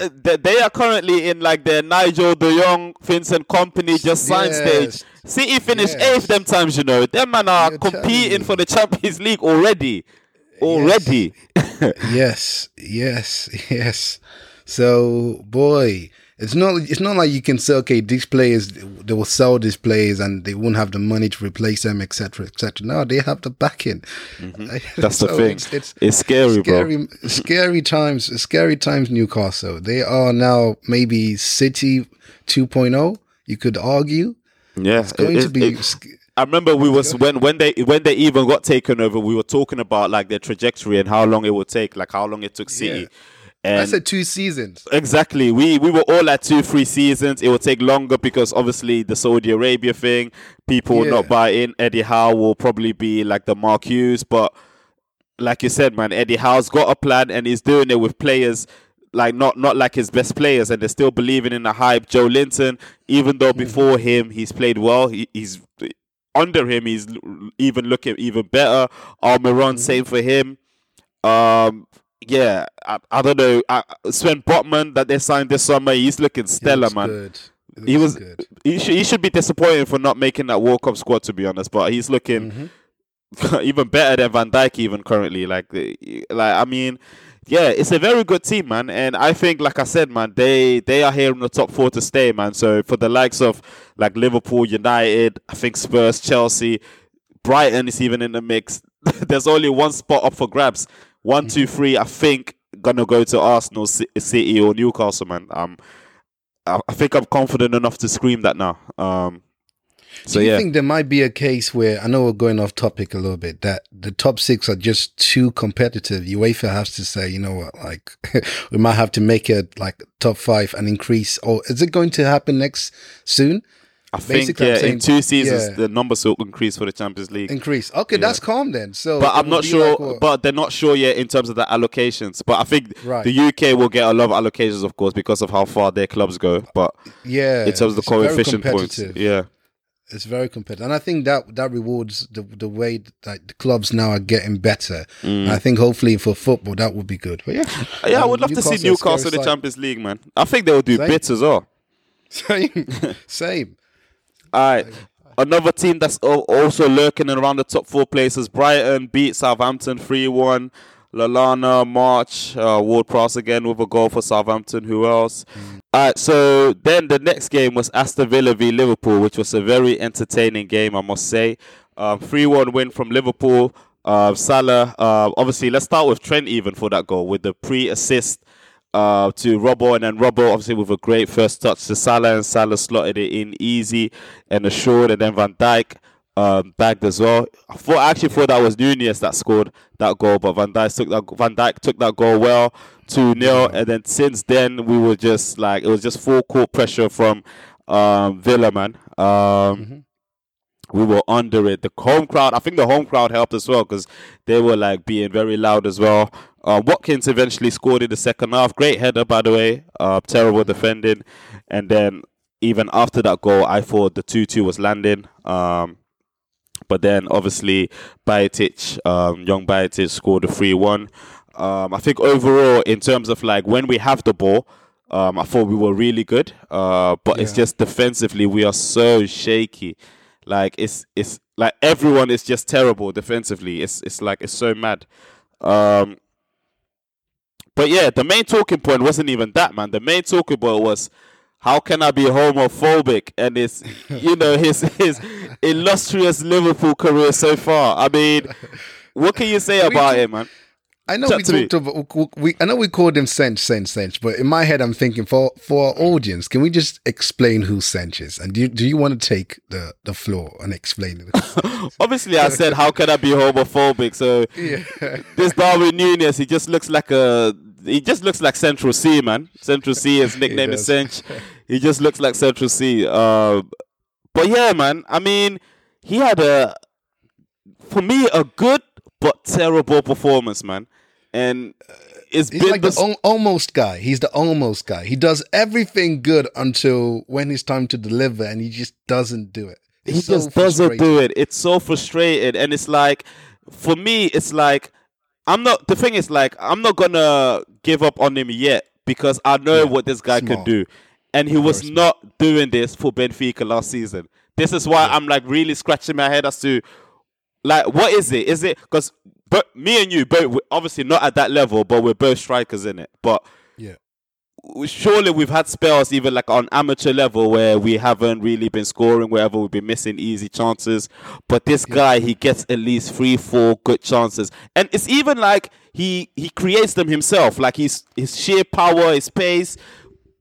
uh, they, are currently in like the Nigel De Jong, Vincent Kompany just Yes. stage. City finished Yes. eighth them times, you know. Them man are You're competing for the Champions League already. Already. yes, yes, yes. So, boy, it's not it's not like you can say, okay, these players they will sell these players and they won't have the money to replace them, etc., etc. No, they have the backing. Mm-hmm. That's the thing. It's, it's It's scary, bro. scary, scary times. Scary times. Newcastle. They are now maybe City 2.0. You could argue. Yeah. It's going it- to be. it- I remember we was when when they when they even got taken over, we were talking about like their trajectory and how long it would take, like how long it took City. Yeah. And I said two seasons. Exactly. We we were all at two, three seasons. It will take longer because obviously the Saudi Arabia thing, people will not Yeah. buy in. Eddie Howe will probably be like the Mark Hughes, but like you said, man, Eddie Howe's got a plan and he's doing it with players like not not like his best players, and they're still believing in the hype. Joelinton, even though before him he's played well, he, he's under him he's even looking even better. Almiron, same for him. Um, yeah, I, I don't know. I, Sven Botman that they signed this summer, he's looking He stellar, looks man. Good. He looks was good. he should he should be disappointed for not making that World Cup squad to be honest, but he's looking Mm-hmm. even better than Van Dijk even currently. Like like I mean, yeah, it's a very good team, man. And I think, like I said, man, they they are here in the top four to stay, man. So for the likes of like Liverpool, United, I think Spurs, Chelsea, Brighton is even in the mix. There's only one spot up for grabs. One, two, three. I think gonna go to Arsenal, Ci- City, or Newcastle, man. Um, I, I think I'm confident enough to scream that now. Um, so Do you yeah, think there might be a case where I know we're going off topic a little bit that the top six are just too competitive? UEFA has to say, you know what, like we might have to make it like top five and increase. Or is it going to happen next soon? I think basically, I'm yeah, in two seasons yeah. the numbers will increase for the Champions League. Increase. Okay, Yeah. that's calm then. So, but I'm not sure. like but they're not sure yet in terms of the allocations. But I think Right. the UK will get a lot of allocations, of course, because of how far their clubs go. But yeah, in terms of the it's coefficient points, yeah, It's very competitive, and I think that that rewards the the way that the clubs now are getting better. And I think hopefully for football that would be good. But yeah, yeah, I um, would love to see Newcastle Newcastle in the side. Champions League, man. I think they will do Same. bits as well. Same, same. All right. Another team that's also lurking around the top four places. Brighton beat Southampton 3 1. Lallana, March, uh, Ward Prowse again with a goal for Southampton. Who else? All right, so then the next game was Aston Villa v Liverpool, which was a very entertaining game, I must say. 3 1 win from Liverpool. Uh, Salah, uh, obviously, let's start with Trent even for that goal with the pre assist uh, to Robbo, and then Robbo obviously with a great first touch to Salah, and Salah slotted it in easy and assured, and then Van Dijk um, bagged as well. I thought actually thought that was Nunez that scored that goal, but Van Dijk took that Van Dijk took that goal well, two 0 and then since then we were just like it was just full court pressure from um, Villa, man. Um, we were under it. The home crowd, I think the home crowd helped as well because they were like being very loud as well. Uh, Watkins eventually scored in the second half. Great header, by the way. Uh, terrible defending. And then even after that goal, I thought the 2 2 was landing. Um, but then obviously, Bajcetic, um, young Bajcetic scored a 3 1. Um, I think overall, in terms of like when we have the ball, um, I thought we were really good. Uh, but it's just defensively, we are so shaky. Like it's it's like everyone is just terrible defensively. It's it's like it's so mad. Um, but yeah, the main talking point wasn't even that, man. The main talking point was how can I be homophobic? And it's you know his his illustrious Liverpool career so far. I mean, what can you say about it, man? I know Chat we talked about we. I know we called him Sench, Sench, Sench, but in my head, I'm thinking for for our audience, can we just explain who Sench is? And do you, do you want to take the the floor and explain it? Obviously, I said how can I be homophobic? So yeah, this Darwin Nunez, he just looks like a he just looks like Central Cee, man. Central Cee, his nickname is. Cinch. He just looks like Central Cee. Uh, but yeah, man. I mean, he had a for me a good but terrible performance, man. And it's he's been like the the al- almost guy. He's the almost guy. He does everything good until when it's time to deliver, and he just doesn't do it. he so just doesn't do it. It's so frustrated, and it's like, for me, it's like, I'm not. The thing is, like, I'm not gonna give up on him yet because I know what this guy smart. can do, and he was not doing this for Benfica last season. This is why I'm like really scratching my head as to, like, what is it? Is it because, but me and you both, obviously not at that level, but we're both strikers in it, but Yeah. Surely we've had spells even like on amateur level where we haven't really been scoring wherever we've been missing easy chances. But this guy he gets at least three four good chances. And it's even like he he creates them himself. Like his his sheer power his pace.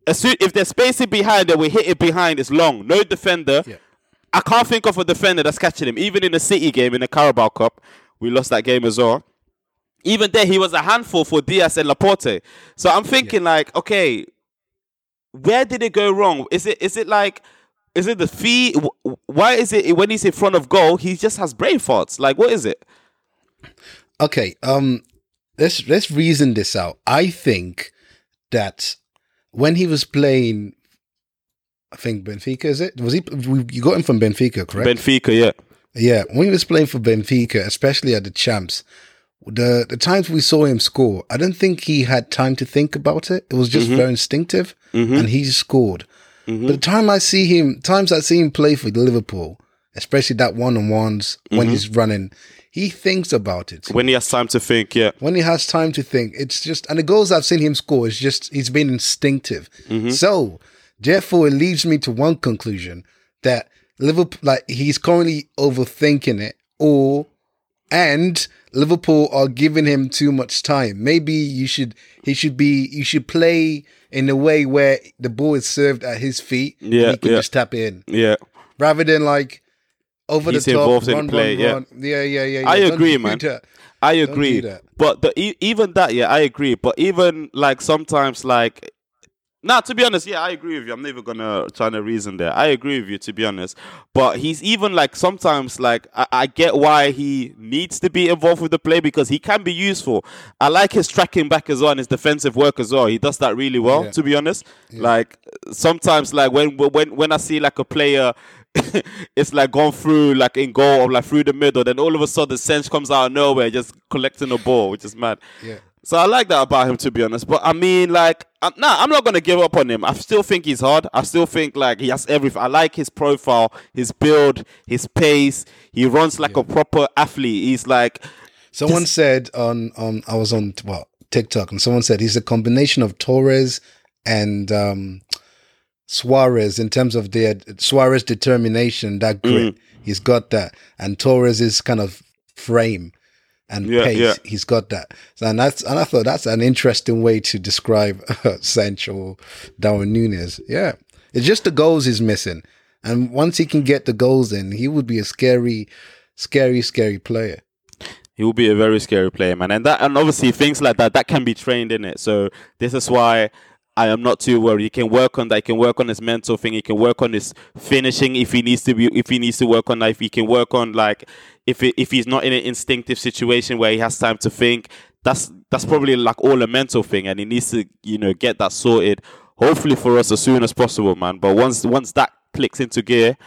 As soon, if there's spacing behind and we hit it behind it's long. No defender. Yeah. I can't think of a defender that's catching him. Even in the city game in the Carabao Cup we lost that game as well even there he was a handful for Dias and Laporte. So I'm thinking like, okay, where did it go wrong? Is it is it like is it the fee? Why is it when he's in front of goal he just has brain farts? Like what is it? Okay, um, let's let's reason this out. I think that when he was playing, I think Benfica is it? Was he? You got him from Benfica, correct? Benfica, yeah. Yeah, when he was playing for Benfica, especially at the champs, the the times we saw him score, I don't think he had time to think about it. It was just mm-hmm. very instinctive, mm-hmm. and he scored. Mm-hmm. But the time I see him, times I see him play for Liverpool, especially that one on ones when he's running, he thinks about it. When he has time to think, yeah. When he has time to think, it's just and the goals I've seen him score is just he's been instinctive. So therefore, it leads me to one conclusion that Liverpool, like he's currently overthinking it, or and Liverpool are giving him too much time. Maybe you should he should be you should play in a way where the ball is served at his feet. and Yeah, he can yeah. just tap in Yeah. rather than like over He's the top. involved in run, play, run, yeah. run. yeah, yeah, yeah. yeah. I Don't agree, man. that. I agree. that. But the even that, yeah, I agree. But even like sometimes, like, nah, to be honest, yeah, I agree with you. I'm never gonna try to reason there. I agree with you, to be honest. But he's even like sometimes, like, I, I get why he needs to be involved with the play because he can be useful. I like his tracking back as well and his defensive work as well. He does that really well, Yeah. to be honest. Like sometimes, like when when when I see like a player. it's like gone through like in goal or like through the middle. Then all of a sudden, Sench comes out of nowhere, just collecting the ball, which is mad. Yeah. So I like that about him, to be honest. But I mean, like, I'm, nah, I'm not gonna give up on him. I still think he's hard. I still think like he has everything. I like his profile, his build, his pace. He runs like a proper athlete. He's like, Someone said on on I was on well TikTok and someone said he's a combination of Torres and um Suarez in terms of their Suarez determination, that grit. He's got that. And Torres is kind of frame and Yeah, pace. yeah. He's got that. So, and that's and I thought that's an interesting way to describe uh, Sancho Darwin Nunez. Yeah. It's just the goals he's missing. And once he can get the goals in, he would be a scary, scary, scary player. he will be a very scary player, man. And that, and obviously things like that, that can be trained in it. So this is why I am not too worried. He can work on that. He can work on his mental thing. He can work on his finishing if he needs to be. If he needs to work on that, if he can work on like if it, if he's not in an instinctive situation where he has time to think. That's that's probably like all a mental thing, and he needs to you know get that sorted. Hopefully for us as soon as possible, man. But once once that clicks into gear,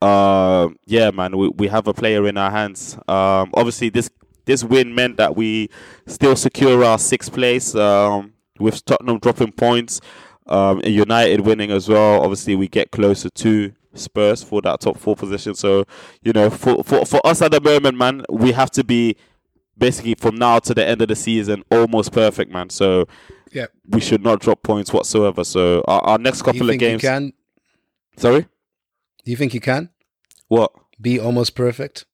uh, yeah, man, we, we have a player in our hands. Um, obviously, this this win meant that we still secure our sixth place. Um, with Tottenham dropping points, um, United winning as well. Obviously, we get closer to Spurs for that top four position. So, you know, for for for us at the moment, man, we have to be basically from now to the end of the season almost perfect, man. So Yeah. we should not drop points whatsoever. So our, our next couple of games. you can? Sorry, Do you think you can what? be almost perfect?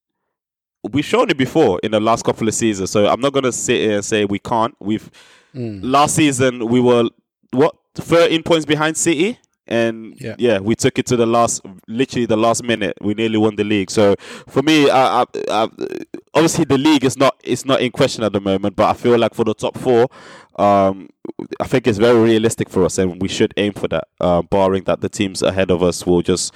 we've shown it before in the last couple of seasons, so I'm not gonna sit here and say we can't. We've Mm. last season we were what 13 points behind City, and Yeah. yeah. we took it to the last, literally the last minute. We nearly won the league. So for me, I, I, I, obviously the league is not it's not in question at the moment, but I feel like for the top four, um, I think it's very realistic for us, and we should aim for that. Uh, barring that the teams ahead of us will just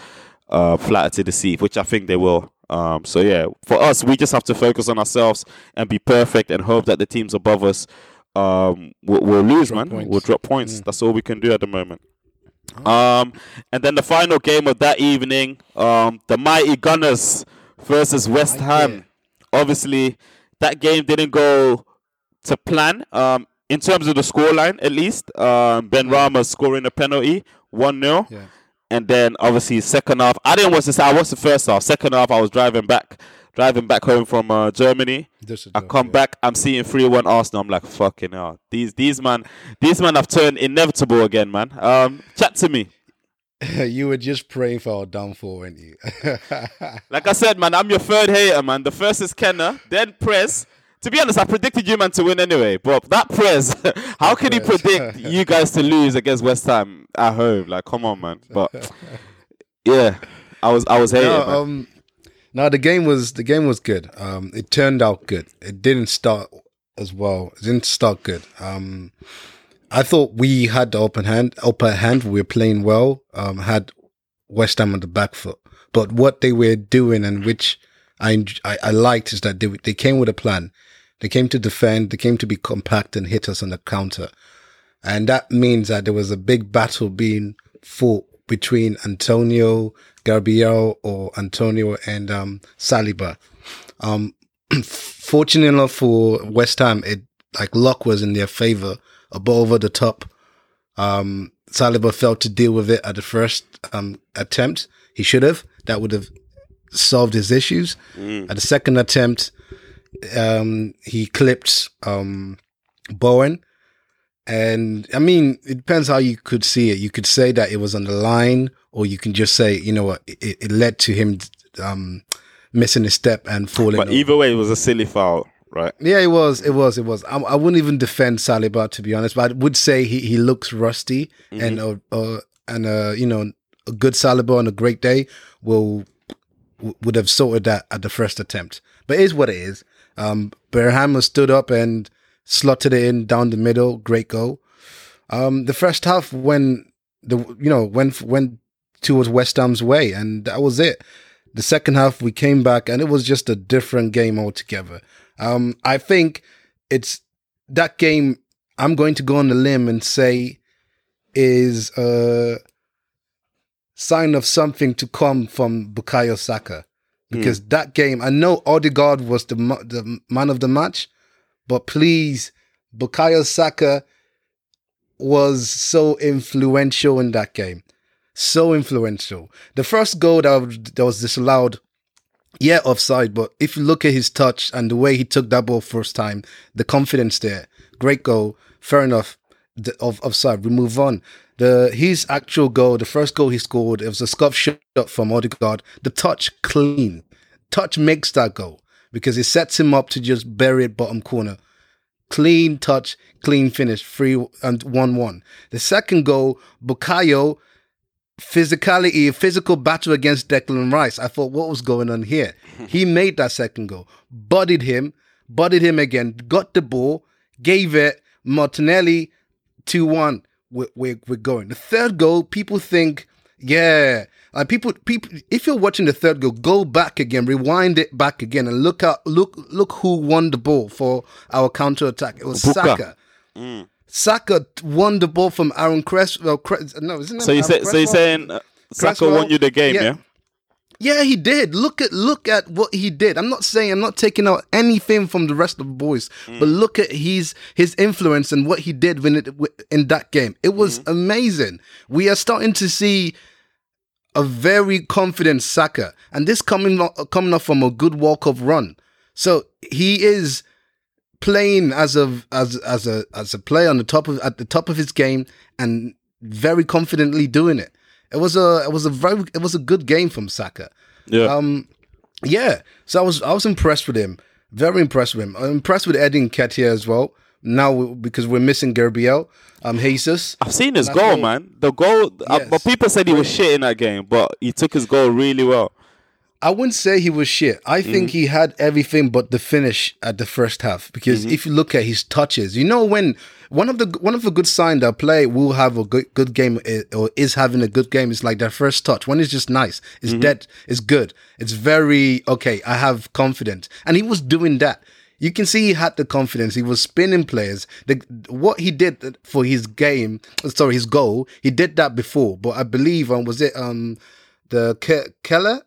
uh, flatter to the sea, which I think they will. Um, so yeah, for us, we just have to focus on ourselves and be perfect, and hope that the teams above us um, will, will lose, man. points. Will drop points. That's all we can do at the moment. Um, and then the final game of that evening, um, the mighty Gunners versus West Ham. Obviously, that game didn't go to plan. Um, in terms of the scoreline, at least, um, Benrahma scoring a penalty, one 0 Yeah. and then obviously second half. I didn't watch this. I watched the first half. Second half, I was driving back, driving back home from uh, Germany. I come yeah. back, I'm seeing three one Arsenal. I'm like, fucking hell. These these man, these man have turned inevitable again, man. Um, chat to me. you were just praying for our downfall, weren't you? Like I said, man, I'm your third hater, man. The first is Kenner, then Prez. To be honest, I predicted you man to win anyway. But that Prez, how can he predict you guys to lose against West Ham at home? Like, come on, man. But yeah, I was I was hating. no, um, no, the game was the game was good. Um, it turned out good. It didn't start as well. It didn't start good. Um, I thought we had the open hand, upper hand. We were playing well. Um, had West Ham on the back foot, but what they were doing and which I I, I liked is that they they came with a plan. They came to defend. They came to be compact and hit us on the counter. and that means that there was a big battle being fought between Antonio Gabriel or Antonio and um, Saliba. Um, fortunate enough for West Ham, it like luck was in their favor, a ball over the top. Um, Saliba failed to deal with it at the first um, attempt. He should have. That would have solved his issues. At the second attempt, um, he clipped um, Bowen. And I mean, it depends how you could see it. You could say that it was on the line, or you can just say, you know what, it, it led to him um, missing a step and falling. But over. either way, it was a silly foul, right? Yeah, it was. It was. It was. I, I wouldn't even defend Saliba to be honest, but I would say he, he looks rusty, and uh, uh, and uh, you know, a good Saliba on a great day will w- would have sorted that at the first attempt. But it is what it is. Um, Benrahma stood up and slotted it in down the middle. Great goal. Um, the first half when the you know when went towards West Ham's way, and that was it. The second half we came back, and it was just a different game altogether. Um, I think it's that game. I'm going to go on the limb and say is a sign of something to come from Bukayo Saka because that game. I know Odegaard was the the man of the match, but please, Bukayo Saka was so influential in that game. So influential. The first goal that, was- that was disallowed, yeah, offside, but if you look at his touch and the way he took that ball first time, the confidence there, great goal, fair enough. The, of offside, we move on. The his actual goal, the first goal he scored, it was a scuff shot from Odegaard. The touch clean, touch makes that goal because it sets him up to just bury it bottom corner clean touch, clean finish, free and one one. The second goal, Bukayo, physicality, physical battle against Declan Rice. I thought, what was going on here? he made that second goal, bodied him, bodied him again, got the ball, gave it Martinelli two one. We're, we're we're going. The third goal, people think, yeah. Like people, people. If you're watching the third goal, go back again, rewind it back again, and look out. Look, look who won the ball for our counter attack. It was Buka. Saka. Mm. Saka won the ball from Aaron Cresswell. Cres- no, isn't it? So you say, so you're saying uh, Saka won you the game, yeah. yeah? Yeah, he did. Look at look at what he did. I'm not saying I'm not taking out anything from the rest of the boys, Mm. but look at his his influence and what he did when it in that game. It was Mm-hmm. amazing. We are starting to see a very confident Saka, and this coming coming off from a good walk of run. So he is playing as a as as a as a player on the top of at the top of his game and very confidently doing it. It was a it was a very it was a good game from Saka. Yeah. Um, yeah. So I was I was impressed with him. Very impressed with him. I'm impressed with Eddie Nketiah as well. Now we- because we're missing Gerbiel, um, Jesus. I've seen his goal, think- man. The goal, uh, Yes. but people said he was shit in that game, but he took his goal really well. I wouldn't say he was shit. I think he had everything but the finish at the first half. Because if you look at his touches, you know when one of the one of the good signs that play will have a good good game eh, or is having a good game is like their first touch. When it's just nice, it's dead, it's good, it's very okay. I have confidence, and he was doing that. You can see he had the confidence. He was spinning players. The, what he did for his game, sorry, his goal, he did that before. But I believe, um, was it um, the Ke- Keller?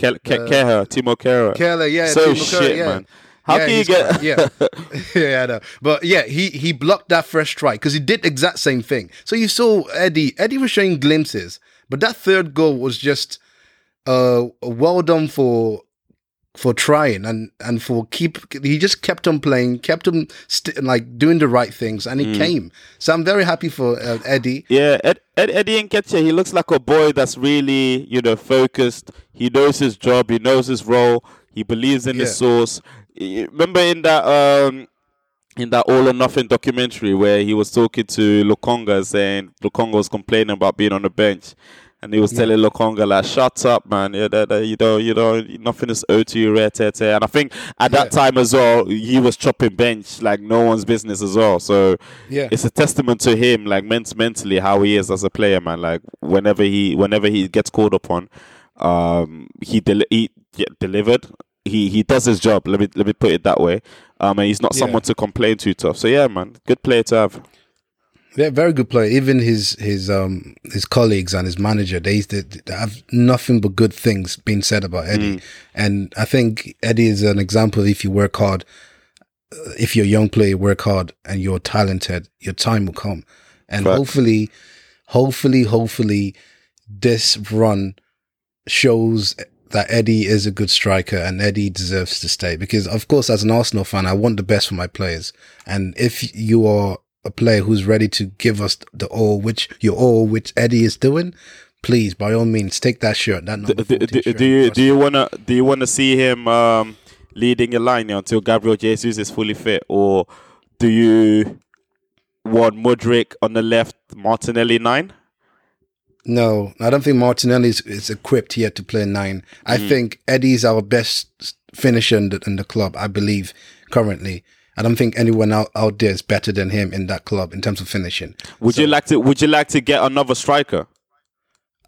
Ke- Ke- Keher, Timo Keher. Keller, yeah, So Timo shit, yeah. man. How Yeah, can you get? quite- yeah, yeah, I know. But yeah, he he blocked that first strike because he did exact same thing. So you saw Eddie. Eddie was showing glimpses, but that third goal was just uh well done for for trying and and for keep. He just kept on playing, kept on st- like doing the right things, and he came. So I'm very happy for uh, Eddie. Yeah, Ed, Ed, Eddie Nketiah, he looks like a boy that's really, you know, focused. He knows his job. He knows his role. He believes in his source. Remember in that um, in that All or Nothing documentary where he was talking to Lokonga, saying Lokonga was complaining about being on the bench, and he was telling Lokonga like, "Shut up, man! Yeah, that, that, you know, you know, nothing is owed to you, rare tete." And I think at that time as well, he was chopping bench like no one's business as well. So Yeah. it's a testament to him, like ment- mentally, how he is as a player, man. Like whenever he, whenever he gets called upon, um, he, del- he yeah, delivered. He he does his job. Let me let me put it that way. Um, and he's not Yeah. someone to complain too tough. So yeah, man, good player to have. Yeah, very good player. Even his his um his colleagues and his manager, they, they, have nothing but good things being said about Eddie. Mm. And I think Eddie is an example. If you work hard, uh, if you're a young player, work hard, and you're talented, your time will come. And Facts. hopefully, hopefully, hopefully, this run shows that Eddie is a good striker and Eddie deserves to stay. Because of course, as an Arsenal fan, I want the best for my players. And if you are a player who's ready to give us the all, which your all, which Eddie is doing, please, by all means, take that shirt. That number Do, do, shirt do you do you wanna do you wanna see him um, leading your line until Gabriel Jesus is fully fit, or do you want Mudryk on the left, Martinelli nine? No, I don't think Martinelli is, is equipped yet to play nine. I Mm. think Eddie's our best finisher in the, in the club, I believe, currently. I don't think anyone out, out there is better than him in that club in terms of finishing. Would you like to Would you like to get another striker?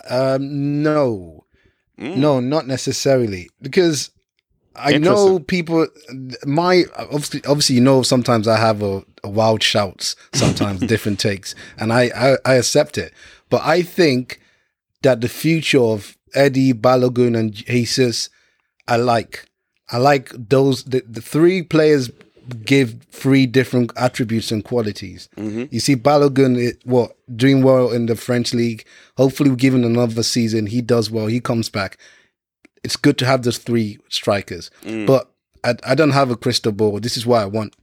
Um, no, Mm. no, not necessarily because I know people. My obviously, obviously, you know, sometimes I have a, a wild shouts, sometimes different takes, and I, I I accept it. But I think that the future of Eddie Balogun and Jesus, I like. I like those. The, the three players give three different attributes and qualities. Mm-hmm. You see, Balogun, it, what doing well in the French league. Hopefully, given another season, he does well. He comes back. It's good to have those three strikers, mm. but I, I don't have a crystal ball. This is why I want.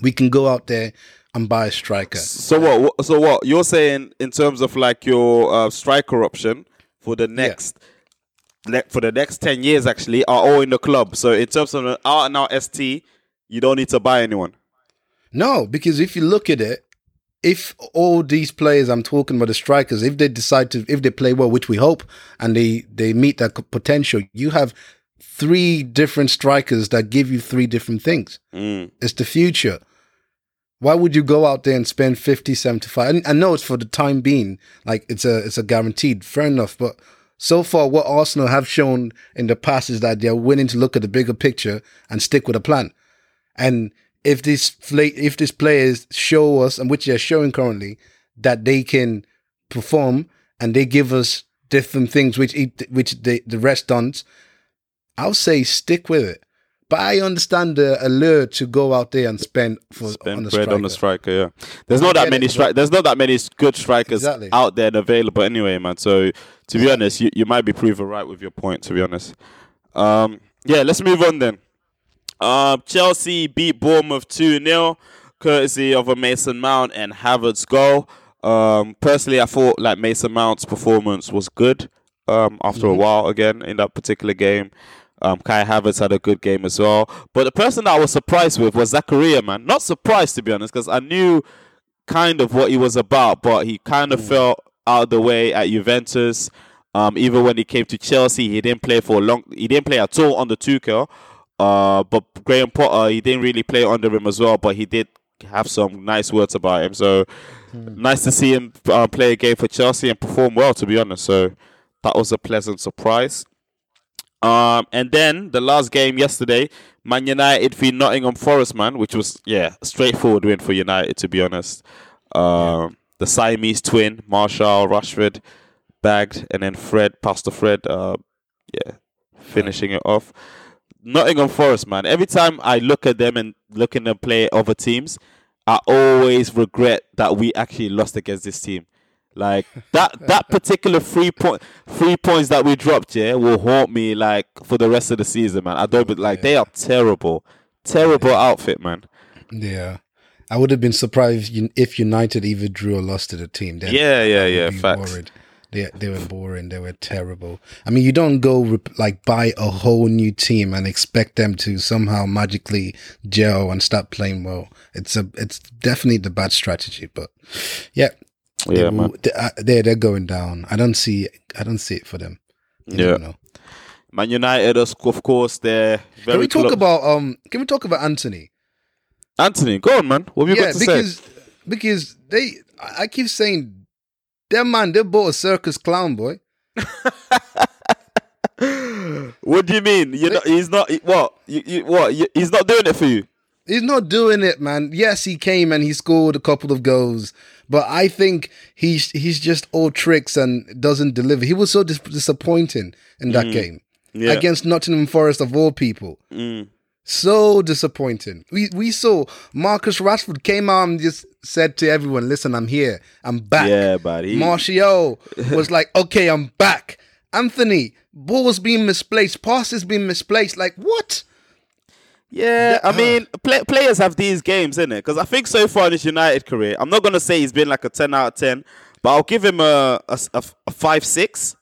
We can go out there and buy a striker. So what? what- So what? You're saying in terms of like your uh, striker option for the next, le- for the next ten years, actually, are all in the club. So in terms of an out and out ST, you don't need to buy anyone. No, because if you look at it, if all these players I'm talking about the strikers, if they decide to, if they play well, which we hope, and they they meet that potential, you have three different strikers that give you three different things. Mm. It's the future. Why would you go out there and spend 50, 75? And I know it's for the time being, like it's a it's a guaranteed, fair enough. But so far, what Arsenal have shown in the past is that they're willing to look at the bigger picture and stick with a plan. And if this fla- if these players show us, and which they're showing currently, that they can perform and they give us different things which it, which they, the rest don't, I'll say stick with it. But I understand the allure to go out there and spend for Spend on the bread striker. on the striker. Yeah, there's not that many it, stri- There's not that many good strikers Exactly. out there and available anyway, man. So to be honest, you, you might be proven right with your point. To be honest, um, yeah. Let's move on then. Um, Chelsea beat Bournemouth two 0 courtesy of a Mason Mount and Havertz goal. Um, personally, I thought like Mason Mount's performance was good. Um, after a while again in that particular game. Um, Kai Havertz had a good game as well. But the person that I was surprised with was Zakaria, man. Not surprised to be honest, because I knew kind of what he was about, but he kind of felt out of the way at Juventus. Um, even when he came to Chelsea, he didn't play for long. He didn't play at all under Tuchel. Uh, but Graham Potter, he didn't really play under him as well. But he did have some nice words about him. So nice to see him uh, play a game for Chelsea and perform well. To be honest, so that was a pleasant surprise. Um, and then the last game yesterday, Man United v Nottingham Forest, man, which was yeah, a straightforward win for United to be honest. Um, the Siamese twin, Martial, Rashford, bagged, and then Fred, Pastor Fred, uh, yeah, finishing it off. Nottingham Forest, man. Every time I look at them and look at them play other teams, I always regret that we actually lost against this team. Like that that particular three point three points that we dropped, yeah, will haunt me like for the rest of the season, man. I don't but like they are terrible. Terrible outfit, man. Yeah. I would have been surprised if United either drew or lost to the team. Then Yeah, yeah, yeah, facts. worried. They they were boring. They were terrible. I mean, you don't go like buy a whole new team and expect them to somehow magically gel and start playing well. It's a it's definitely the bad strategy. But yeah, Yeah, they- uh, they're they're going down. I don't see I don't see it for them. You Yeah. Man United, of of course, they're very Can we talk clo- about um? Can we talk about Antony? Antony. Go on, man. What have you yeah, got to because say? because they I I keep saying that man they bought a circus clown boy. What do you mean? You know, he's not. What? You, you, what? You, he's not doing it for you. He's not doing it, man. Yes, he came and he scored a couple of goals, but I think he's he's just all tricks and doesn't deliver. He was so dis- disappointing in that game Mm. Yeah. Mm. against Nottingham Forest of all people. So disappointing. We we saw Marcus Rashford came out and just said to everyone, "Listen, I'm here. I'm back." Yeah, he- Martial was like, "Okay, I'm back." Antony, ball's being misplaced, passes being misplaced. Like what? Yeah, I mean, play, players have these games, innit? Because I think so far in his United career, I'm not gonna say he's been like a ten out of ten, but I'll give him a a, a, a five six.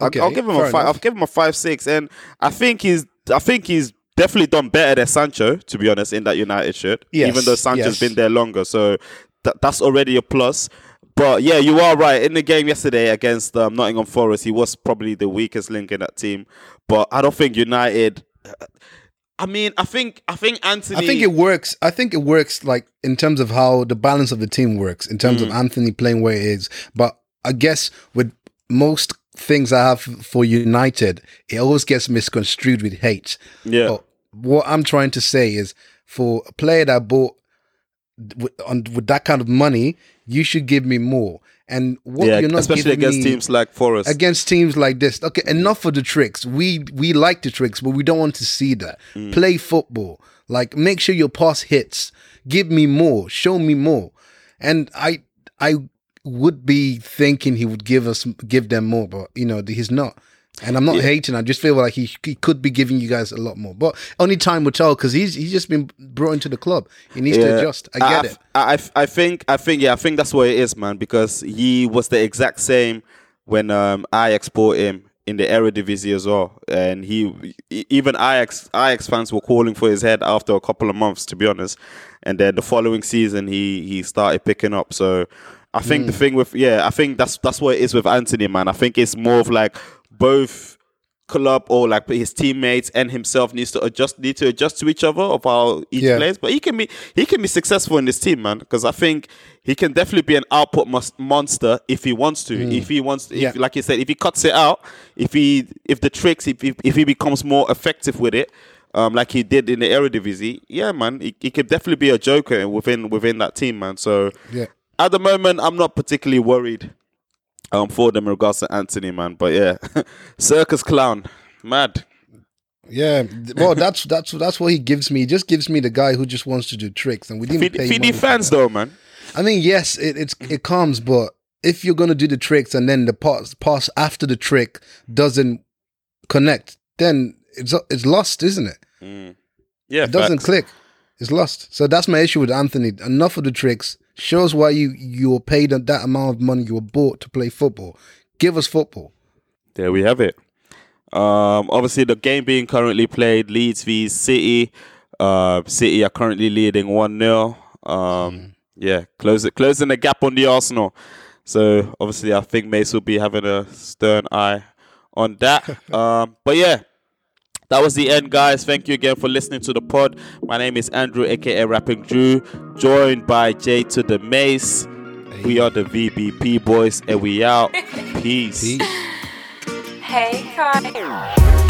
I'll- Okay, I'll give him a five. I'll enough. give him a five six, and I think he's I think he's definitely done better than Sancho, to be honest, in that United shirt. Yes, even though Sancho's yes. been there longer, so th- that's already a plus. But yeah, you are right. In the game yesterday against um, Nottingham Forest, he was probably the weakest link in that team. But I don't think United. I mean, I think I think Antony. I think it works. I think it works like in terms of how the balance of the team works, in terms Mm. of Antony playing where he is. But I guess with most things I have for United, it always gets misconstrued with hate. Yeah. But what I'm trying to say is for a player that bought with, on, with that kind of money, you should give me more. And what yeah, you're not especially against teams like Forest. against teams like this. Okay, enough of the tricks. We we like the tricks, but we don't want to see that. Mm. Play football. Like make sure your pass hits. Give me more. Show me more. And I I would be thinking he would give us give them more, but you know he's not. And I'm not hating. I just feel like he he could be giving you guys a lot more, but only time will tell because he's he's just been brought into the club. He needs to adjust. I get it. I, I, I think I think yeah, I think that's what it is, man. Because he was the exact same when um, Ajax bought him in the Eredivisie as well, and he even Ajax Ajax fans were calling for his head after a couple of months, to be honest. And then the following season, he he started picking up. So I think Mm. the thing with yeah, I think that's that's what it is with Antony, man. I think it's more of like both club or like his teammates and himself needs to adjust need to adjust to each other of how each Yeah. plays but he can be he can be successful in this team man because i think he can definitely be an output mus- monster if he wants to if he wants to, if, Yeah. like you said if he cuts it out if he if the tricks if if, if he becomes more effective with it um, like he did in the Eredivisie, yeah, man, he, he could definitely be a joker within within that team, man. So Yeah. at the moment, I'm not particularly worried um, for them in regards to Antony, man. But yeah, circus clown, mad. Yeah, well, that's that's that's what he gives me. He just gives me the guy who just wants to do tricks, and we didn't Feed, pay feed money the for fans though, man. I mean, yes, it, it's it comes, but if you're gonna do the tricks and then the pass pass after the trick doesn't connect, then it's it's lost, isn't it? Yeah, It doesn't click. It's lost. So that's my issue with Antony. Enough of the tricks. Shows why you you were paid that amount of money you were bought to play football. Give us football. There we have it. Um, obviously, the game being currently played, Leeds v City. Uh, City are currently leading one 0 Um, yeah, close it, closing the gap on the Arsenal. So obviously, I think Mace will be having a stern eye on that. um, but yeah, that was the end, guys. Thank you again for listening to the pod. My name is Andrew, aka Rapping Drew, joined by Jay to the Mace. We are the VBP boys, and we out. Peace. Peace. Hey, Kai.